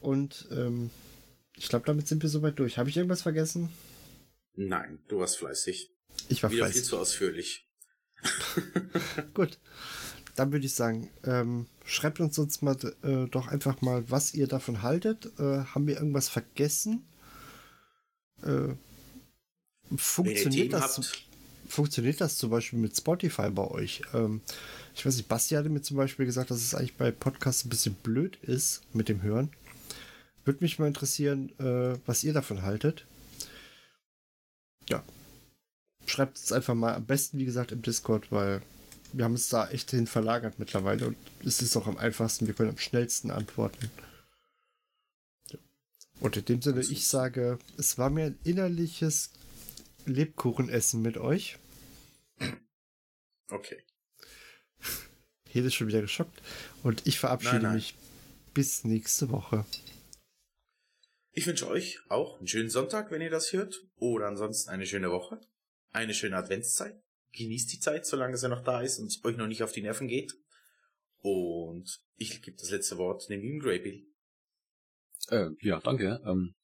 Und ähm, ich glaube, damit sind wir soweit durch. Habe ich irgendwas vergessen? Nein, du warst fleißig. Ich war Wieder fleißig. viel zu ausführlich. Gut. Dann würde ich sagen, ähm, schreibt uns sonst mal äh, doch einfach mal, was ihr davon haltet. Äh, haben wir irgendwas vergessen? Äh, funktioniert das, funktioniert das zum Beispiel mit Spotify bei euch? Ähm, ich weiß nicht, Basti hatte mir zum Beispiel gesagt, dass es eigentlich bei Podcasts ein bisschen blöd ist mit dem Hören. Würde mich mal interessieren, äh, was ihr davon haltet. Ja. Schreibt es einfach mal am besten, wie gesagt, im Discord, weil wir haben es da echt hin verlagert mittlerweile und es ist auch am einfachsten, wir können am schnellsten antworten. Und in dem Sinne, ich sage, es war mir ein innerliches Lebkuchenessen mit euch. Okay. Hier ist schon wieder geschockt. Und ich verabschiede nein, nein. mich bis nächste Woche. Ich wünsche euch auch einen schönen Sonntag, wenn ihr das hört. Oder ansonsten eine schöne Woche. Eine schöne Adventszeit. Genießt die Zeit, solange sie noch da ist und euch noch nicht auf die Nerven geht. Und ich gebe das letzte Wort dem lieben Greybill. Äh, ja, danke. Ähm,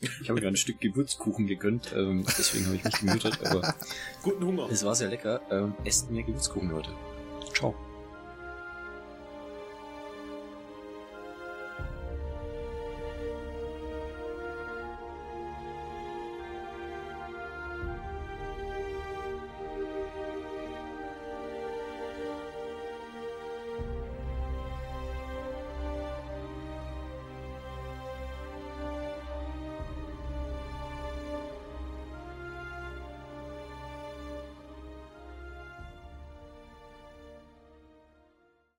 Ich habe mir ein Stück Gewürzkuchen gegönnt, ähm, deswegen habe ich mich gemutet, aber Guten Hunger. es war sehr lecker. Ähm, esst mehr Gewürzkuchen, Leute. Ciao.